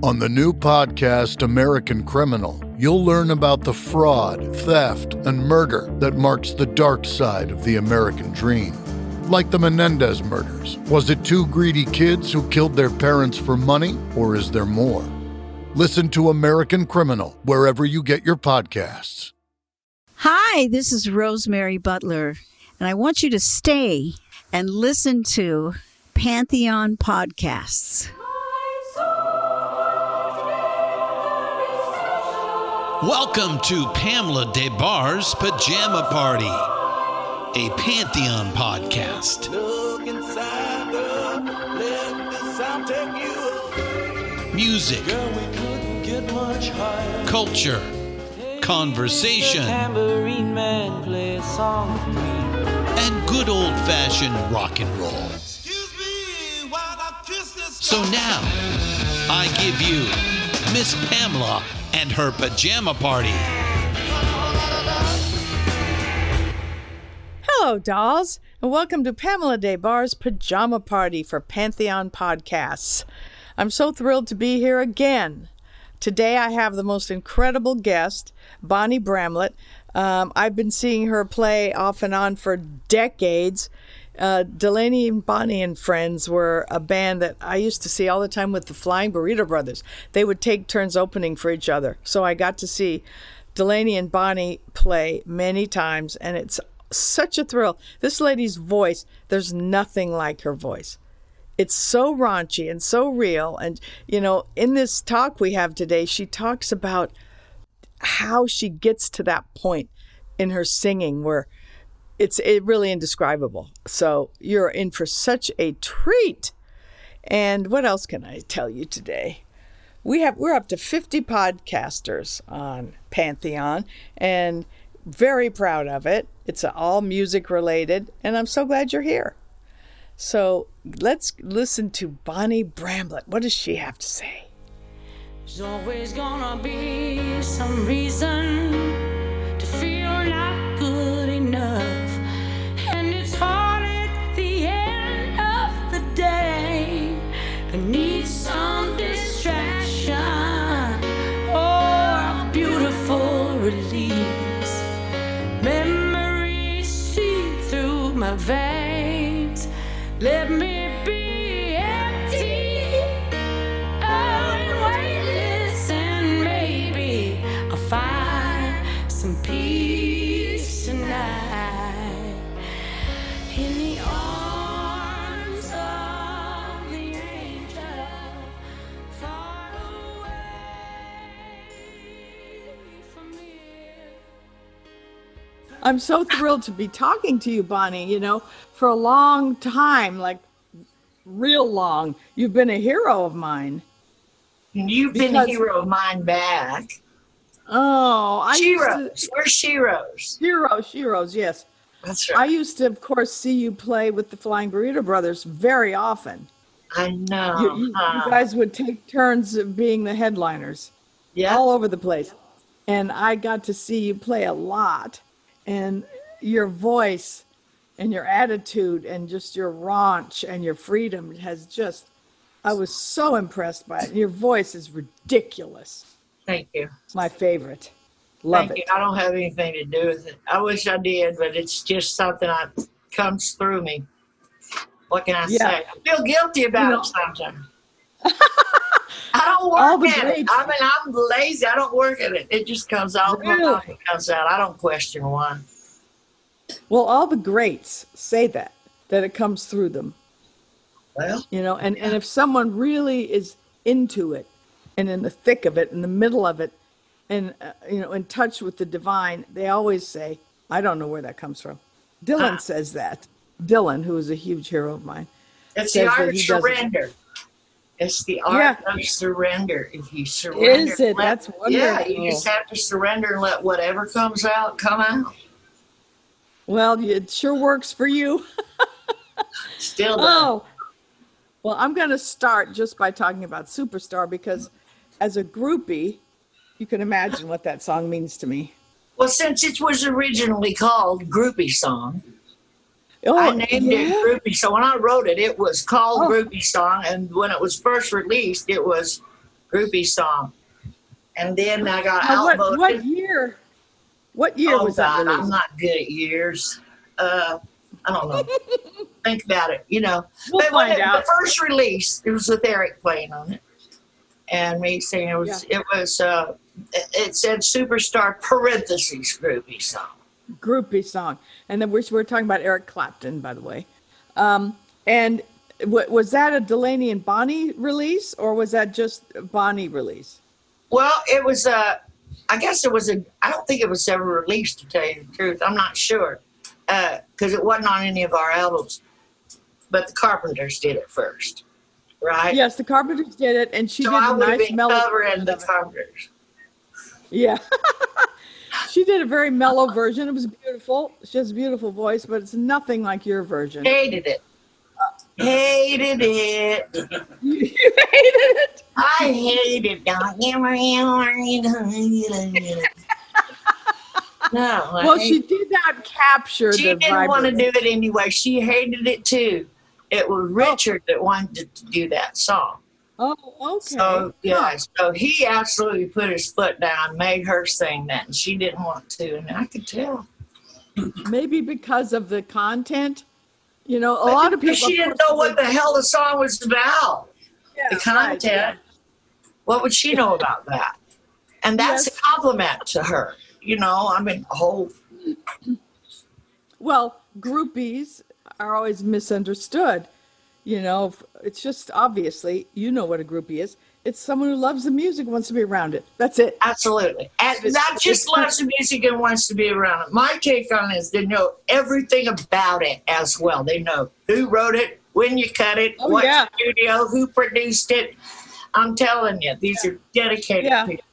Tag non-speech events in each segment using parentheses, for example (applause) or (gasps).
On the new podcast, American Criminal, you'll learn about the fraud, theft, and murder that marks the dark side of the American dream. Like the Menendez murders, was it two greedy kids who killed their parents for money, or is there more? Listen to American Criminal wherever you get your podcasts. Hi, this is Rosemary Butler, and I want you to stay and listen to Pantheon Podcasts. Welcome to Pamela Des Barres' Pajama Party, a Pantheon podcast. Music, culture, conversation, and good old fashioned rock and roll. So now, I give you Miss Pamela and her pajama party. Hello, dolls, and welcome to Pamela Des Barres' Pajama Party for Pantheon Podcasts. I'm so thrilled to be here again. Today I have the most incredible guest, Bonnie Bramlett. Um, I've been seeing her play off and on for decades. Uh, Delaney and Bonnie and Friends were a band that I used to see all the time with the Flying Burrito Brothers. They would take turns opening for each other. So I got to see Delaney and Bonnie play many times, and it's such a thrill. This lady's voice, there's nothing like her voice. It's so raunchy and so real. And, you know, in this talk we have today, she talks about how she gets to that point in her singing where it's it really indescribable. So you're in for such a treat. And what else can I tell you today? We have we're up to 50 podcasters on Pantheon and very proud of it. It's all music related and I'm so glad you're here. So let's listen to Bonnie Bramlett. What does she have to say? There's always gonna be some reason I'm so thrilled to be talking to you, Bonnie. You know, for a long time, like real long, you've been a hero of mine. You've been a hero of mine back. Oh, I used to. We're Sheroes. hero, heroes, yes. That's right. I used to, of course, see you play with the Flying Burrito Brothers very often. I, know. You, you, you guys would take turns of being the headliners yeah. all over the place. And I got to see you play a lot. And your voice and your attitude and just your raunch and your freedom has just, I was so impressed by it. Your voice is ridiculous. Thank you. It's my favorite. Love Thank it. you. I don't have anything to do with it. I wish I did, but it's just something that comes through me. What can I Yeah. say? I feel guilty about know- it sometimes. (laughs) I don't work at it. I mean, I'm lazy. I don't work at it. It just comes out. Really? It comes out. I don't question one. Well, all the greats say that, that it comes through them. Well, you know and and if someone really is into it and in the thick of it in the middle of it and uh, you know in touch with the divine they always say i don't know where that comes from dylan Ah. says that dylan who is a huge hero of mine it's the art of doesn't- surrender. It's the art Yeah. of surrender. If you surrender, Is it? let- That's Yeah, wonderful. you just have to surrender and let whatever comes out come out. well it sure works for you (laughs) Still, oh well i'm going to start just by talking about superstar because as a groupie you can imagine what that song means to me well, since it was originally called Groupie Song, Oh, I named yeah? it Groupie. So when I wrote it, it was called Oh. Groupie Song, and when it was first released, it was groupie song. And then I got Now, what, outvoted. what year? What year oh was that released? I'm not good at years. Uh, I don't know. (laughs) Think about it. You know, We'll But when find it- out. The first release, it was with Eric playing on it, and me saying It was. It was. Uh, it, it said "Superstar" parentheses groupie song. Groupie song. And then we're, we're talking about Eric Clapton, by the way. Um, and w- was that a Delaney and Bonnie release, or was that just Bonnie release? Well, it was. Uh, I guess it was a. I don't think it was ever released. To tell you the truth, I'm not sure because it wasn't on any of our albums. But the Carpenters did it first, right? Yes, the Carpenters did it, and she So did I a nice covering the Carpenters. Yeah. (laughs) she did a very mellow version. It was beautiful. She has a beautiful voice, but it's nothing like your version. Hated it. (laughs) Hated it. You hated it. I hated it. (laughs) No, I Well, she did not capture she the didn't want to do it anyway. She hated it too. It was Richard that wanted to do that song. Oh, okay. So yeah, so he absolutely put his foot down, made her sing that, and she didn't want to, and I could tell. Maybe because of the content. You know, a lot of people. Because she didn't know what the hell the song was about. yeah, the right, content. yeah. What would she know about that? And that's Yes. a compliment to her. You know, I mean, whole Well, groupies are always misunderstood. You know, it's just obviously, you know what a groupie is. It's someone who loves the music, wants to be around it. That's it. Absolutely. And not just loves the music and wants to be around it. My take on it is they know everything about it as well. They know who wrote it, when you cut it, Oh, what yeah. studio, who produced it. I'm telling you, these are dedicated Yeah. people.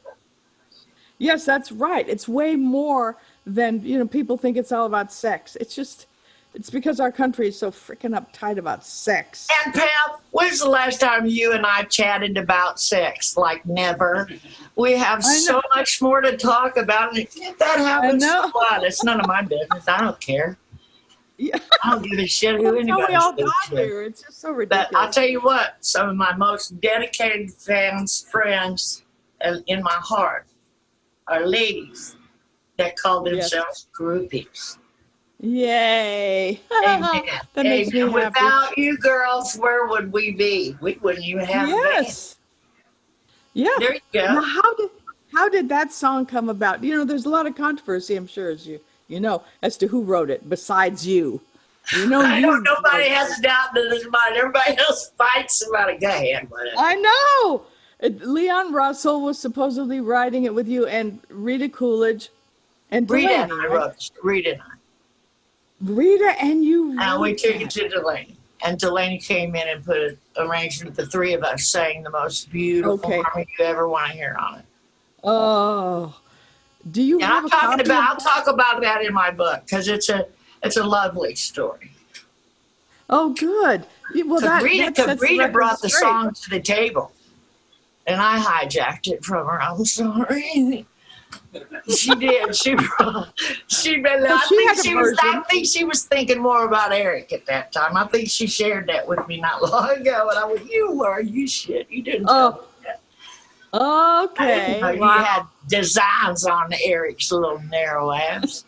Yes, that's right. It's way more than, you know, people think it's all about sex. It's just, it's because our country is so freaking uptight about sex. And Pam, when's the last time you and I chatted about sex? Like never. We have so much more to talk about. That happens, so what? It's none of my business. I don't care. Yeah. I don't give a shit who (laughs) anybody we all got to. here. It's just so But ridiculous. I'll tell you what, some of my most dedicated fans, friends, uh, in my heart are ladies that call Yes. themselves groupies. Yay. (laughs) That (laughs) makes me Amen. happy. Without you girls, where would we be? We wouldn't even have yes. Yeah. There you Now, go. how did how did that song come about? You know, there's a lot of controversy, I'm sure, as you you know, as to who wrote it besides you. You know, (laughs) I you. know nobody has a doubt in his mind. Everybody else fights about it. Go ahead, whatever. I know. Uh, Leon Russell was supposedly writing it with you, and Rita Coolidge, and Rita Delaney, and I right? wrote it. Rita and I. Rita and you. And we took it to Delaney. And Delaney came in and put an arrangement. The three of us sang the most beautiful Okay. harmony you ever want to hear on it. Oh, do you And I'm a talking about. I'll talk about that in my book because it's a it's a lovely story. Oh, good. Well, that, Rita, that Rita brought the straight. song to the table, and I hijacked it from her. I'm sorry. She did. She brought. She. Been, So I she think she was. I think she was thinking more about Eric at that time. I think she shared that with me not long ago, and I was, "You were. You shit. You didn't Oh, that." I okay. you Wow. had designs on Eric's little narrow ass.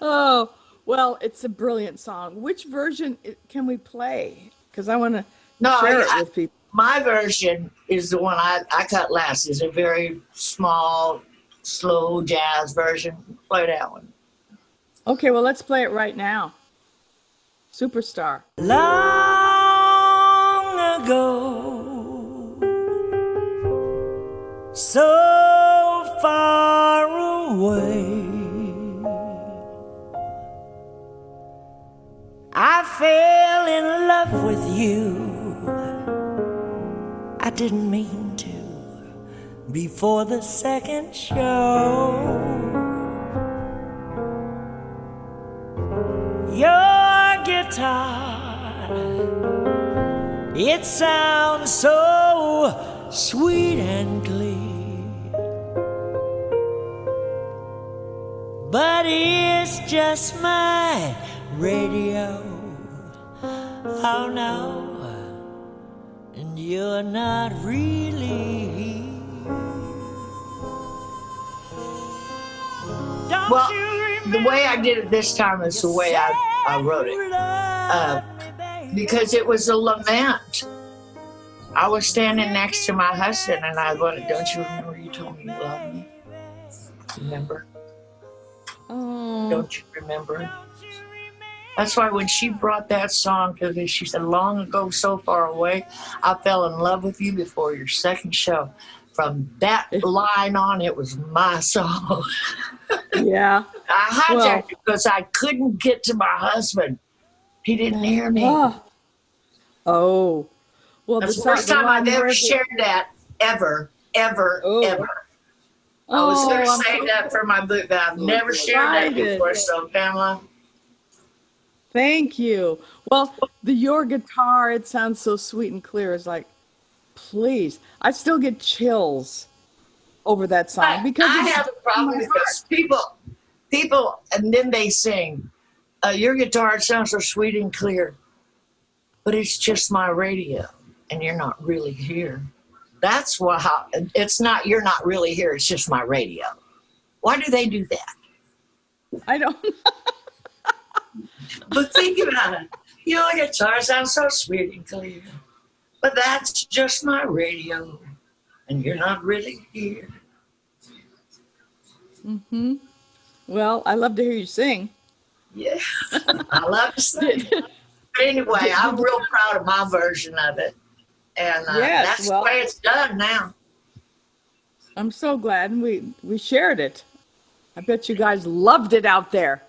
Oh, well, it's a brilliant song. Which version can we play? Because I want to No, share I- it with people. My version is the one I, I cut last. It's a very small, slow jazz version. Play that one. Okay, well, let's play it right now. Superstar. long ago, so far away. I fell in love with you. I didn't mean to before the second show. Your guitar, it sounds so sweet and clear. But it's just my radio. Oh no, and you're not really here. Don't Well, The way I did it this time is the way I, I wrote it. Uh, because it was a lament. I was standing next to my husband and I went, Don't you remember you told me you loved me? Remember? Oh, Don't you remember? That's why when she brought that song to me, she said, Long ago, so far away, I fell in love with you before your second show. From that (laughs) line on, it was my song. yeah. (laughs) I hijacked Well- it because I couldn't get to my husband. He didn't hear me. Oh. Oh. Well, That's the first time I've ever shared that, ever, ever, Oh. ever. I was Oh, going to I'm so- that for my book, but I've never shared that before. So, Pamela, Thank you. Well, the your guitar, it sounds so sweet and clear. It's like, please. I still get chills over that song because I have a problem because people, people, and then they sing, uh, "Your guitar sounds so sweet and clear," but it's just my radio, and you're not really here. That's why how, it's not. You're not really here. It's just my radio. Why do they do that? I don't. (laughs) But think about it. Your guitar sounds so sweet and clear. But that's just my radio. And you're not really here. Mm-hmm. Well, I love to hear you sing. Yeah. I love to sing. (laughs) Anyway, I'm real proud of my version of it. And uh, Yes, that's well- the way it's done now. I'm so glad we we shared it. I bet you guys loved it out there.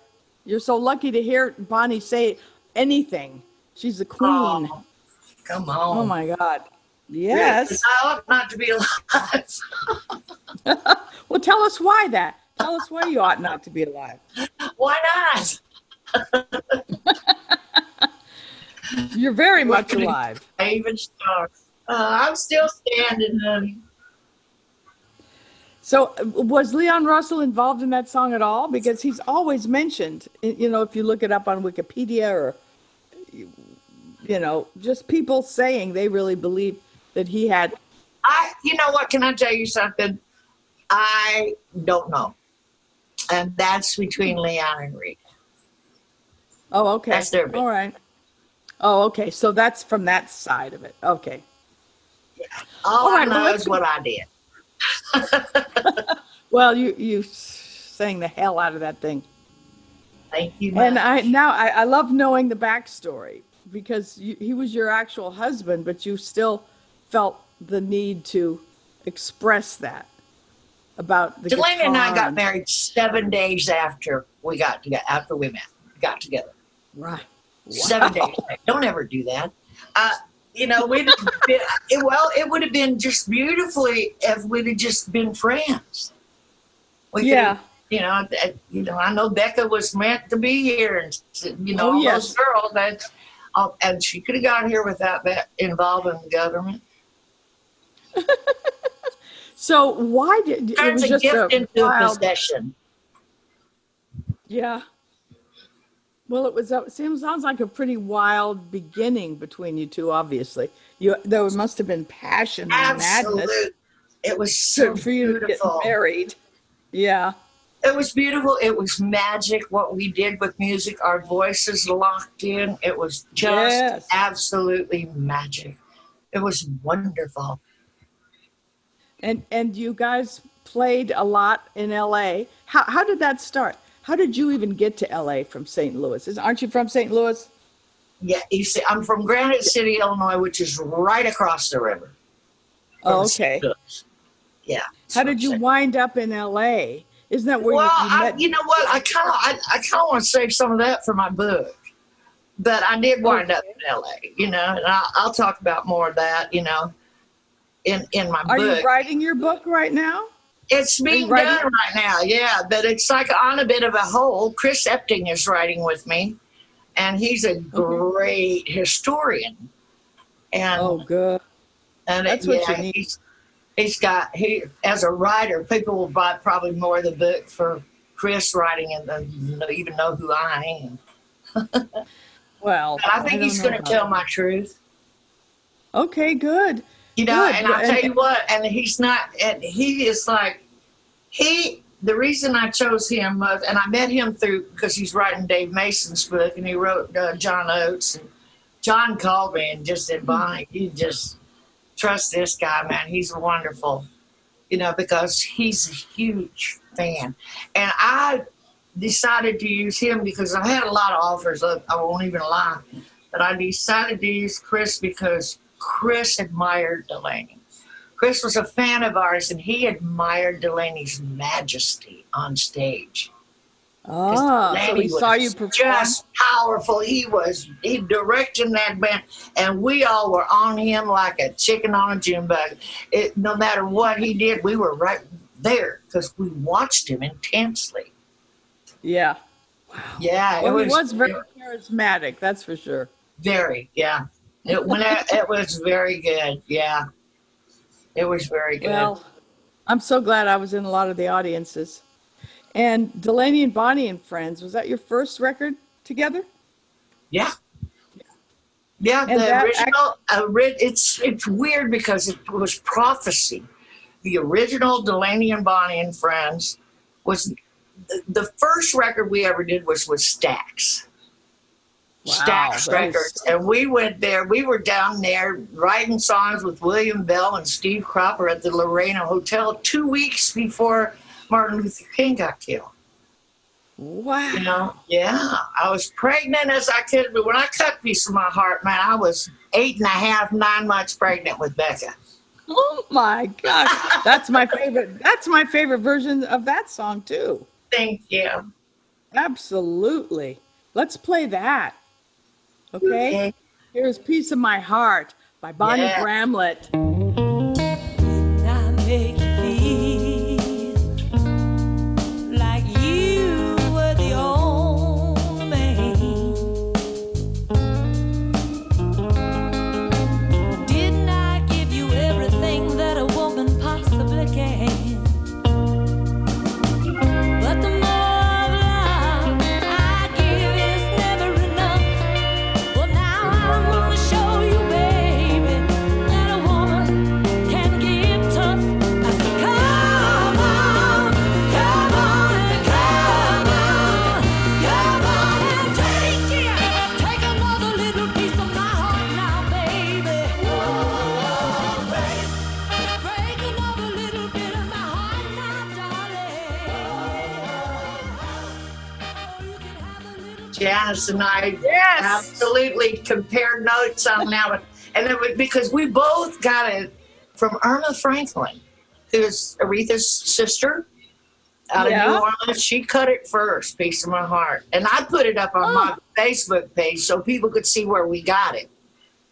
You're so lucky to hear Bonnie say anything. She's the queen. Oh, come on. Oh my God. Yes. I ought not to be alive. (laughs) Well, tell us why that. Tell us why you ought not to be alive. Why not? (laughs) You're very much alive. I even start. Uh, I'm still standing, honey. So, uh, was Leon Russell involved in that song at all? Because he's always mentioned, you know, if you look it up on Wikipedia or, you know, just people saying they really believe that he had. I, you know what? Can I tell you something? I don't know, and that's between Leon and Reed. Oh, okay. That's their. All right. Oh, okay. So that's from that side of it. Okay. All, All I right, well, know let's is what I did. (laughs) Well, you you sang the hell out of that thing. Thank you. And. I now I, I love knowing the backstory because you, he was your actual husband, but you still felt the need to express that about the Delaney and I got married seven days after we got together. After we met, got together. Right. Seven days. Don't ever do that. Uh, you know, we'd been, it, well, it would have been just beautifully if we'd have just been friends. We could Yeah. you know, you know, I know Bekka was meant to be here, and you know, Oh, all yes. those girls that, uh, and she could have got here without that involving the government. (laughs) So why did it was a just gift a into a wild, possession. yeah. Well, it was. Uh, it seems sounds like a pretty wild beginning between you two. Obviously, you there must have been passion and madness Absolutely, it was so for you to get beautiful. married. Yeah. It was beautiful. It was magic what we did with music. Our voices locked in. It was just Yes. absolutely magic. It was wonderful. And and you guys played a lot in L.A. How how did that start? How did you even get to L.A. from St. Louis? Is, aren't you from St. Louis? Yeah, you see, I'm from Granite City, Illinois, which is right across the river. Oh, okay. Yeah. How did you wind up in L.A.? Isn't that where Well, you, you I, met? you know what? I kind of, I, I kind of want to save some of that for my book, but I did wind up in L.A. You know, and I, I'll talk about more of that. You know, in in my Are book. Are you writing your book right now? It's being writing done right now, yeah, but it's like on a bit of a hold. Chris Epting is writing with me, and he's a great historian. And Oh, good. and that's it- what yeah, you need. he's he's got he as a writer, people will buy probably more of the book for Chris writing and even know who I am. Well, But I think don't he's going to tell that. my truth. Okay, good. You know, Good. and I'll tell you what, and he's not, and he is like, he, the reason I chose him was, and I met him through, because he's writing Dave Mason's book, and he wrote uh, John Oates. And John called me and just said, Bonnie, you just trust this guy, man. He's wonderful, you know, because he's a huge fan. And I decided to use him because I had a lot of offers, I I won't even lie, but I decided to use Chris because Chris admired Delaney. Chris was a fan of ours and he admired Delaney's majesty on stage. Ah, so he saw you perform. Just powerful. He was he directing that band and we all were on him like a chicken on a June bug. It no matter what he did, we were right there because we watched him intensely. Yeah. Yeah, Well, it he was, was very charismatic, that's for sure. very yeah. It when it, (laughs) it was very good. Yeah, it was very good. Well, I'm so glad I was in a lot of the audiences. And Delaney and Bonnie and Friends, was that your first record together? Yeah. Yeah, the original. uh, ri- it's it's weird because it was prophecy. The original Delaney and Bonnie and Friends was the, the first record we ever did was with Stax. Wow, Stax Records, and we went there. We were down there writing songs with William Bell and Steve Cropper at the Lorraine Hotel two weeks before Martin Luther King got killed. Wow. You know, yeah. I was pregnant as I could, but when I cut piece of my heart, man, I was eight and a half, nine months pregnant with Bekka. Oh my gosh. That's my favorite. That's my favorite version of that song too. Thank you. Absolutely. Let's play that. Okay? Okay. Here's Piece of My Heart by Bonnie Yeah. Bramlett. Janis and I Yes. absolutely compared notes on that one. And it was because we both got it from Erma Franklin, who's Aretha's sister out Yeah. of New Orleans. She cut it first, Piece of My Heart. And I put it up on oh. my Facebook page so people could see where we got it.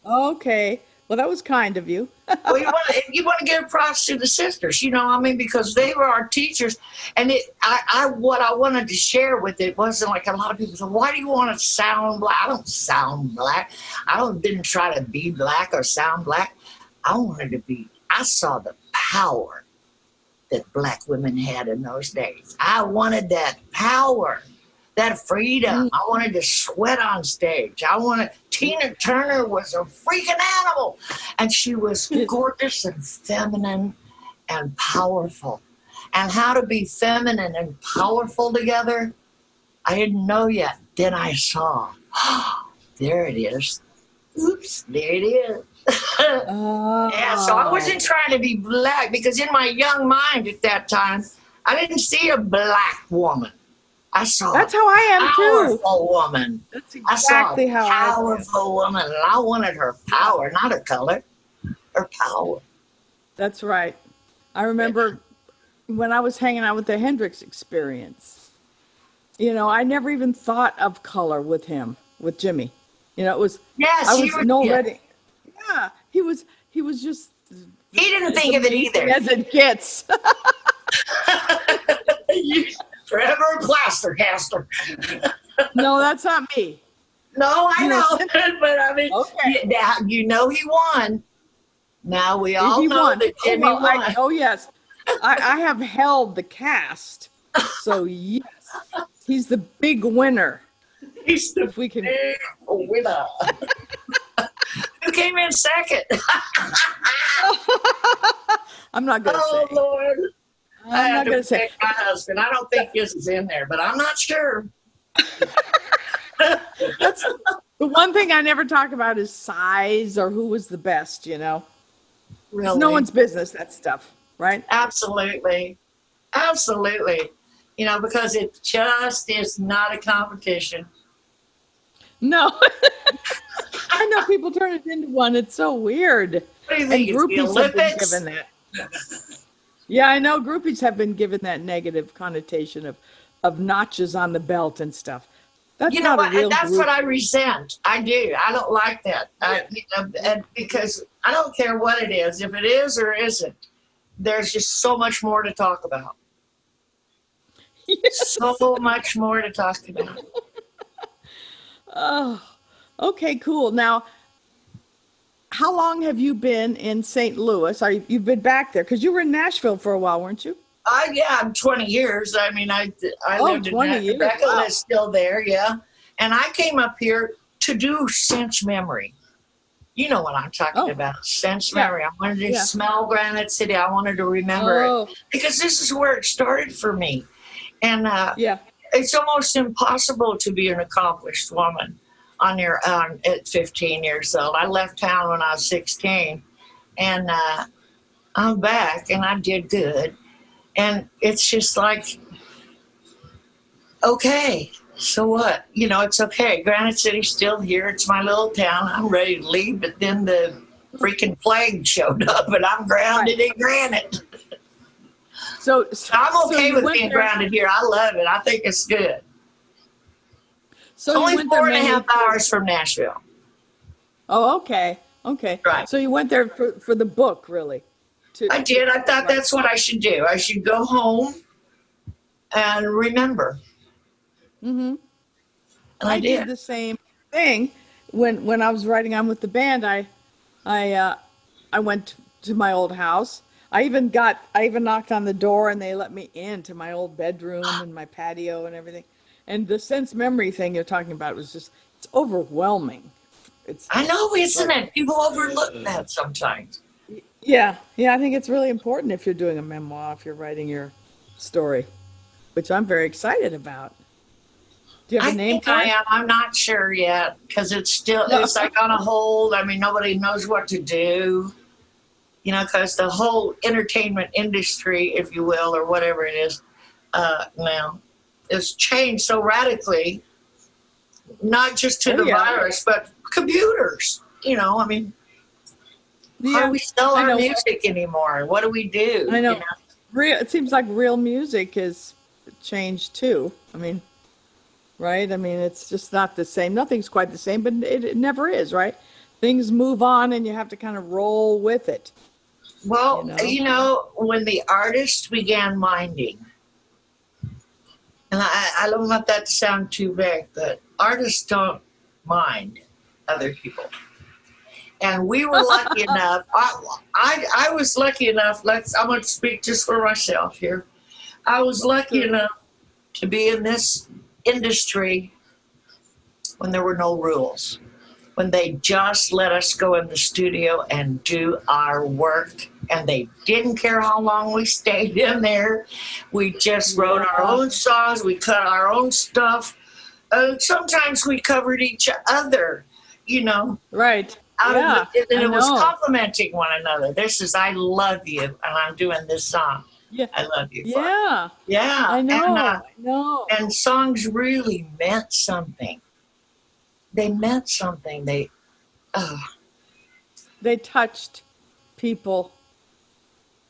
Okay. Well, that was kind of you. (laughs) well, you want to you want to give props to the sisters, you know. I mean, because they were our teachers, and it. I, I what I wanted to share with it wasn't like a lot of people said, "Why do you want to sound black?" I don't sound black. I don't didn't try to be black or sound black. I wanted to be. I saw the power that black women had in those days. I wanted that power, that freedom. Mm. I wanted to sweat on stage. I wanted. Tina Turner was a freaking animal, and she was (laughs) gorgeous and feminine and powerful. And how to be feminine and powerful together, I didn't know yet. Then I saw. (gasps) there it is. Oops, there it is. (laughs) Yeah, so I wasn't oh. trying to be black because in my young mind at that time, I didn't see a black woman. I saw That's how I am too. powerful woman. That's I saw exactly a how I am. powerful woman, and I wanted her power, not her color. Her power. That's right. I remember when I was hanging out with the Hendrix experience. You know, I never even thought of color with him, with Jimi. You know, it was Yes, I was no yeah. ready. Yeah, he was he was just He didn't think of it either. as it gets. (laughs) (laughs) Forever a plaster caster. no, that's not me. No, I know, (laughs) but I mean, Okay. you, now, you know he won. Now we all he know won. that Oh, Jimi I- won. oh yes, I, I have held the cast. So yes, he's the big winner. He's the If we can, big winner. Who came in second. (laughs) (laughs) I'm not gonna oh say. Lord. I I'm had not to say. my husband. I don't think his is in there, but I'm not sure. (laughs) That's the one thing I never talk about is size or who was the best. You know, Really. it's no one's business. That stuff, right? Absolutely. Absolutely. You know, because it just is not a competition. No. (laughs) I know people turn it into one. It's so weird. What do you And think? It's the groupies have been Olympics? given that. Yeah, I know groupies have been given that negative connotation of of notches on the belt and stuff. That's you know not what? a real And that's what I resent. I do. I don't like that. I, you know, and because I don't care what it is, if it is or isn't, there's just so much more to talk about. (laughs) So much more to talk about. (laughs) Oh, okay, cool. Now, how long have you been in St. Louis? Are you, you've been back there because you were in Nashville for a while, weren't you? I yeah, I'm 20 years. I mean, I I Oh, lived in 20 years, Rebecca wow. is still there, yeah. And I came up here to do sense memory. You know what I'm talking Oh. about, sense Yeah. memory. I wanted to Yeah. smell Granite City. I wanted to remember it Oh, because this is where it started for me. And uh, yeah. it's almost impossible to be an accomplished woman on your own at 15 years old. I left town when I was 16, and uh, I'm back, and I did good. And it's just like, okay, so what? You know, it's okay. Granite City's still here. It's my little town. I'm ready to leave, but then the freaking plague showed (laughs) up, and I'm grounded in Granite. So, So I'm okay you with being there- grounded here. I love it. I think it's good. So you Only there and a half hours from Nashville. Oh, okay, okay. Right. So you went there for, for the book, really? To, I did. I thought that's what I should do. I should go home and remember. Mm-hmm. And I, I did the same thing when when I was writing on with the band. I I uh, I went to my old house. I even got I even knocked on the door and they let me in to my old bedroom and my patio and everything. And the sense memory thing you're talking about was just it's overwhelming. It's I know, isn't it? People overlook that sometimes. yeah yeah I think it's really important if you're doing a memoir if you're writing your story, which I'm very excited about. Do you have I a name think I am. I'm not sure yet because it's still it's like on a hold. I mean, nobody knows what to do. You know, because the whole entertainment industry, if you will, or whatever it is, uh, now, has changed so radically. Not just to Oh, the yeah. virus, but computers. You know, I mean, how Yeah. do we sell our music anymore? What do we do? I know. You real it seems like real music has changed too i mean right i mean it's just not the same nothing's quite the same but it, it never is right things move on and you have to kind of roll with it Well, you know? you know, when the artists began minding, and I, I don't want that to sound too vague, but artists don't mind other people. And we were lucky (laughs) enough. I, I, I was lucky enough. Let's. I'm going to speak just for myself here. I was lucky enough to be in this industry when there were no rules when they just let us go in the studio and do our work. And they didn't care how long we stayed in there. We just wrote our own songs. We cut our own stuff. And sometimes we covered each other you know? Right. Yeah the, and it was complimenting one another. This is i love you and i'm doing this song. Yeah. I love you for it." yeah. Yeah i know and, uh, i know. and songs really meant something they meant something they oh they touched people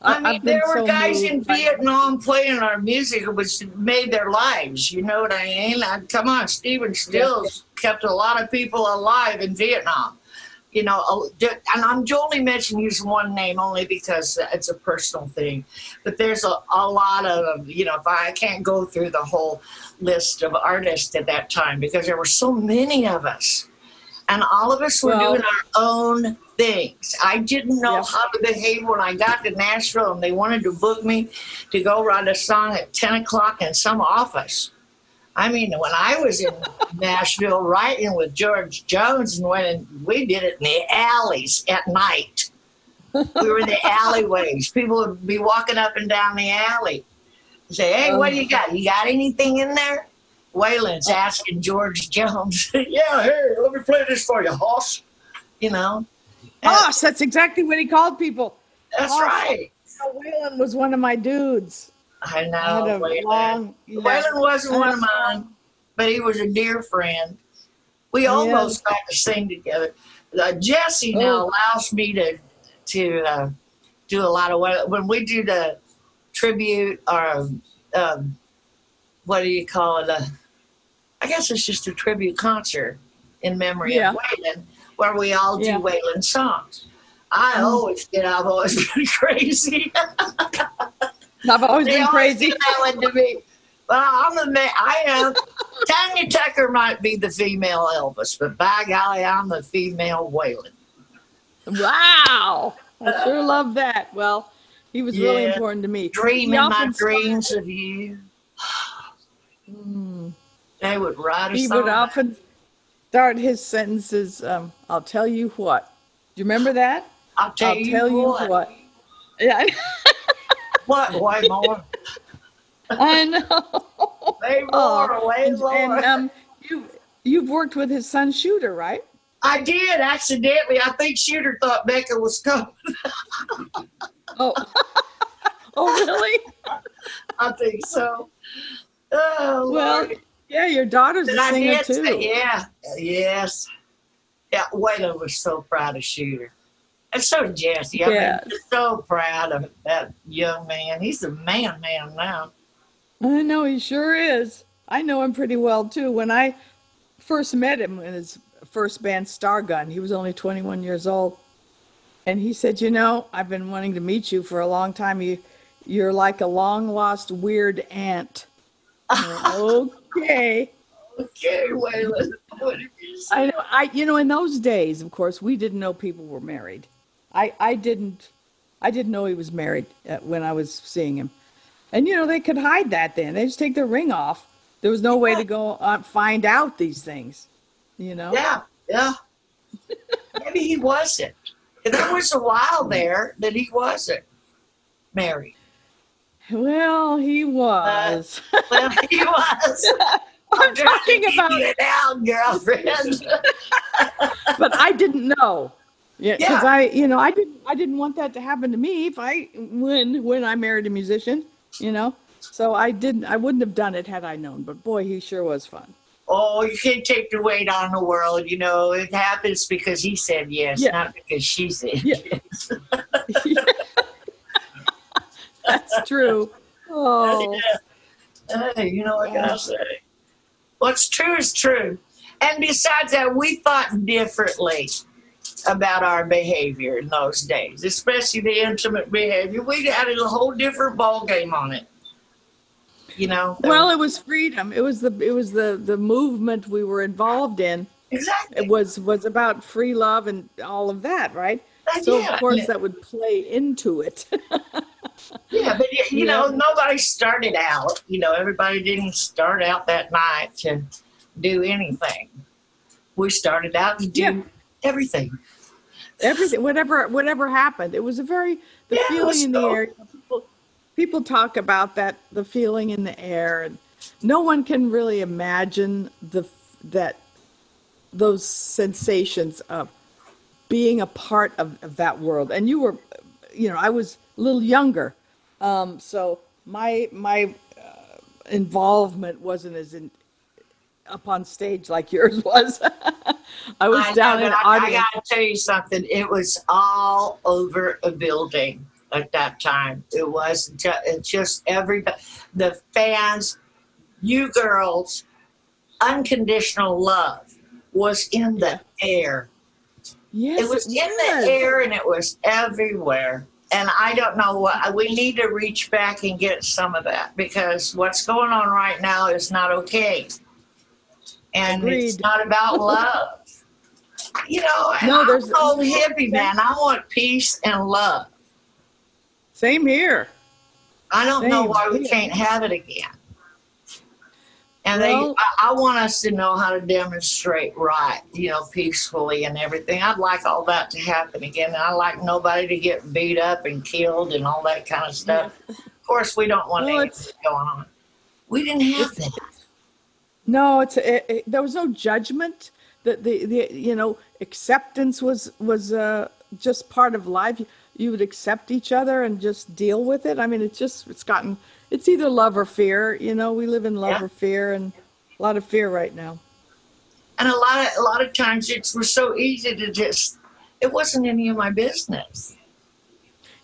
I mean, I've there were so guys moved in Vietnam playing our music, which made their lives. You know what I mean? Like, come on, Stephen Stills kept a lot of people alive in Vietnam. You know, uh, and I'm only mentioning his one name only because it's a personal thing. But there's a, a lot of, you know, if I, I can't go through the whole list of artists at that time because there were so many of us. And all of us were Well- doing our own things. I didn't know Yeah. how to behave when I got to Nashville and they wanted to book me to go write a song at 10 o'clock in some office. I mean, when I was in (laughs) Nashville writing with George Jones, and when we did it in the alleys at night, we were in the (laughs) alleyways. People would be walking up and down the alley. Say, hey, what do you got? You got anything in there? Waylon's uh, asking George (laughs) Jones. yeah, here, let me play this for you, Hoss. You know, Hoss, that's exactly what he called people. that's Hoss. right. Oh, Waylon was one of my dudes. I know. I Waylon. long-. Waylon wasn't one of mine, but he was a dear friend. We Yeah. almost got to sing together. Uh, Jessi now Oh. allows me to to uh, do a lot of when we do the tribute or um, what do you call it? Uh, I guess it's just a tribute concert in memory Yeah. of Waylon, where we all do Yeah. Waylon songs. I Mm. always get. I've always (laughs) been crazy. (laughs) I've always They been always crazy. do that one to me. Well, I'm a man. I am. Tanya Tucker might be the female Elvis, but by golly, I'm the female Waylon. Wow. I sure love that. Well, he was really important to me. Dreaming my dreams of you. Mm. They would write a He would often start his sentences, um, I'll tell you what. Do you remember that? I'll tell, I'll you, tell you what. Yeah, (laughs) What? Way more. (laughs) I know. Way more. Oh, way and, more. and um, you you've worked with his son Shooter, right? I did accidentally. I think Shooter thought Bekka was coming. Oh, (laughs) oh, really? I think so. Oh, Well, Lord. yeah, your daughter's a And singer too. say, yeah, yes. Yeah, Waylon was so proud of Shooter. And so Jessi. I Yeah. mean, just so proud of that young man. He's a man, man now. I know he sure is. I know him pretty well too. When I first met him in his first band, Stargunn, he was only 21 years old, and he said, "You know, I've been wanting to meet you for a long time. You, you're like a long lost weird aunt." (laughs) Okay. Okay, Waylon. What did you say? I know. I you know in those days, of course, we didn't know people were married. I I didn't I didn't know he was married uh, when I was seeing him, and you know they could hide that then. They just take their ring off. There was no way to go uh, find out these things. You know. Yeah, yeah. Maybe he wasn't. There was a while there that he wasn't married. Well, he was. (laughs) Well, he was. (laughs) I'm talking about, (laughs) you down, girlfriend. but I didn't know. Yeah, because Yeah. I, you know, I didn't, I didn't want that to happen to me if I, when, when I married a musician, you know. So I didn't, I wouldn't have done it had I known. But boy, he sure was fun. Oh, you can't take the weight on the world. You know, it happens because he said yes, Yeah. not because she said Yeah. yes. (laughs) (laughs) That's true. Oh, Hey, you know what I gotta say? What's true is true. And besides that, we thought differently about our behavior in those days, especially the intimate behavior. We had a whole different ball game on it. You know? well, it was freedom. It was the, it was the, the movement we were involved in. exactly. It was, was about free love and all of that, right? Uh, so Yeah, of course yeah. that would play into it. (laughs) Yeah, but y- you know, nobody started out. You know, everybody didn't start out that night to do anything. We started out to do Yeah. everything. Everything whatever whatever happened. It was a very the Yeah, feeling was in the air. people, people talk about that the feeling in the air and no one can really imagine the that those sensations of being a part of, of that world. And you were you know i was a little younger um, so my my uh, involvement wasn't as in up on stage like (laughs) yours was (laughs) i was I know, down in but I, I gotta tell you something. It was all over a building at that time. It was just, it just everybody, the fans, you girls, unconditional love was in the air. Yes, it was in was. the air and it was everywhere. And I don't know what we need to reach back and get some of that because what's going on right now is not okay. And it's not about (laughs) love. You know, and No, I'm there's- an old hippie man. I want peace and love. Same here. I don't know Same why we can't have it again. And Well- they, I, I want us to know how to demonstrate right, you know, peacefully and everything. I'd like all that to happen again. I like nobody to get beat up and killed and all that kind of stuff. Of course, we don't want Well, anything going on. We didn't have that. No, it's it, it, there was no judgment. The, the the you know acceptance was was uh, just part of life. You, you would accept each other and just deal with it. I mean, it's just it's gotten it's either love or fear. You know, we live in love Yeah. or fear, and a lot of fear right now. And a lot of a lot of times it was so easy to just. It wasn't any of my business.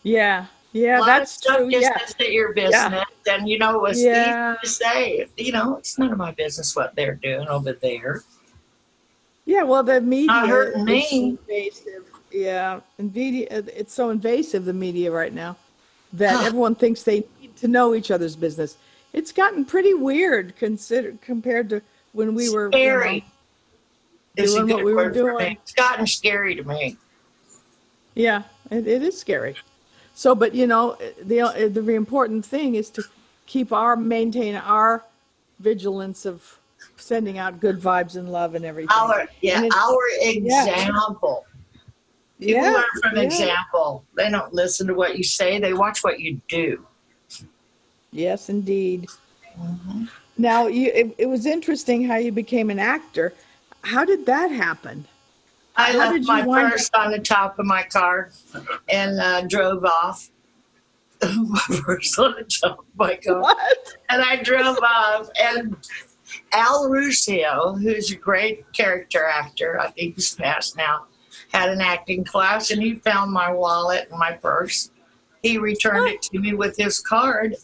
Yeah, yeah, that's true. just Yeah, isn't your business, yeah. and you know it was Yeah. easy to say. You know, it's none of my business what they're doing over there. Yeah. Well, the media hurting is me. invasive. Yeah, media, it's so invasive. The media right now that everyone thinks they need to know each other's business. It's gotten pretty weird consider compared to when we were you know, Scary. is a doing what we were doing. It's gotten scary to me. Yeah, it, it is scary. So, but you know, the the important thing is to keep our maintain our vigilance of sending out good vibes and love and everything. Our yeah, our yeah. example. People Yeah, learn from yeah. example. They don't listen to what you say. They watch what you do. Yes, indeed. Mm-hmm. Now, you it, it was interesting how you became an actor. How did that happen? I How left my purse on the top of my car and uh, drove off. (laughs) my purse on the top of my car. What? and I drove off. And Al Ruscio, who's a great character actor, I think he's passed now, had an acting class, and he found my wallet and my purse. He returned it to me with his card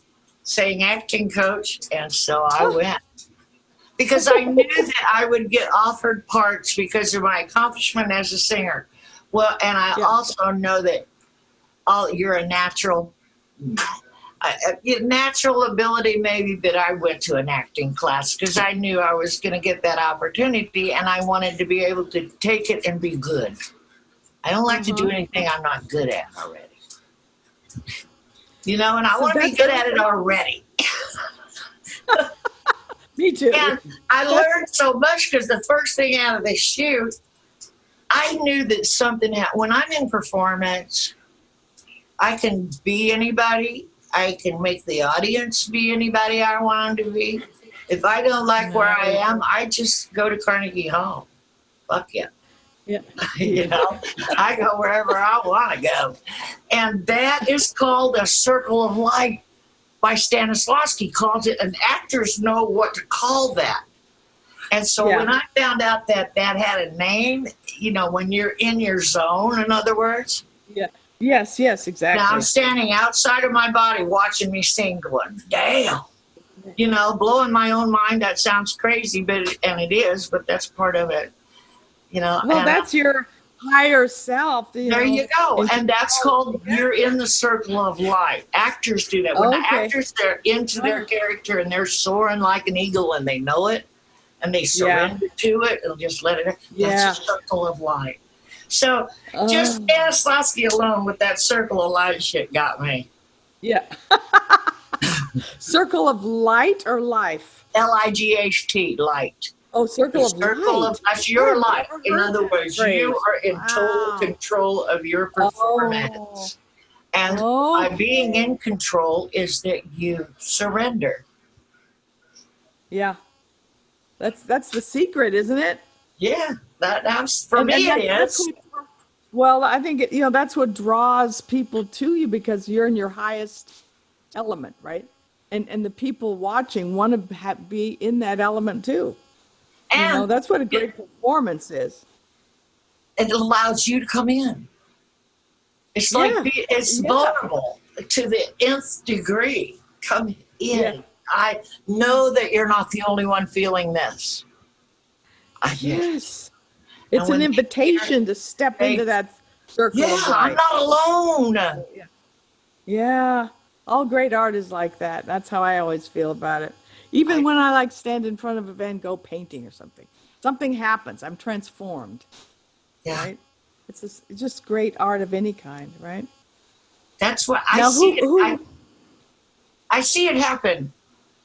saying acting coach, and so I oh. went. Because I knew that I would get offered parts because of my accomplishment as a singer. Well, and I Yeah. also know that all you're a natural I- I- natural ability maybe but i went to an acting class because i knew i was going to get that opportunity and i wanted to be able to take it and be good i don't like to do Uh-huh. anything i'm not good at already you know and i So want to be good at it already (laughs) Me too. and i learned so much because the first thing out of the shoot i knew that something happened when i'm in performance I can be anybody. I can make the audience be anybody I want them to be. If I don't like where I am, I just go to Carnegie Hall. Fuck yeah. Yeah. (laughs) you know, I go wherever I want to go. And that is called a circle of light by Stanislavski calls it, and actors know what to call that. And so Yeah. when I found out that that had a name, you know, when you're in your zone, in other words. Yes. Yes. Exactly. now I'm standing outside of my body watching me sing, going, damn. You know, blowing my own mind. That sounds crazy, but and it is, but that's part of it. You know, well, that's your higher self. You there know, you go. and- that's called you're in the circle of light. Actors do that. When the actors they're into their character and they're soaring like an eagle and they know it and they surrender to it and just let it Yeah. that's a circle of light. So just Oh, Stanislavski alone with that circle of light shit got me. yeah. (laughs) Circle of light or life? L I G H T, light. Oh, circle The of circle light. of that's your life. In other words, you are in total control of your performance. Oh. And Oh, by being in control is that you surrender. yeah. That's that's the secret, isn't it? Yeah, that, that's for And- me and it that- that's is. what- well, I think it, you know that's what draws people to you because you're in your highest element, right? And and the people watching want to ha- be in that element too. You know, And that's what a great performance is. it allows you to come in. It's Yeah, like it's yeah. vulnerable to the nth degree. Come in. Yeah. I know that you're not the only one feeling this. I- Yes. It's an invitation to step into that circle Yeah, I'm not alone. Yeah. All great art is like that. That's how I always feel about it. Even I- when I like stand in front of a Van Gogh painting or something, something happens. I'm transformed, Yeah, right? It's just, it's just great art of any kind, right? that's what I Now, see. who- it, I, I see it happen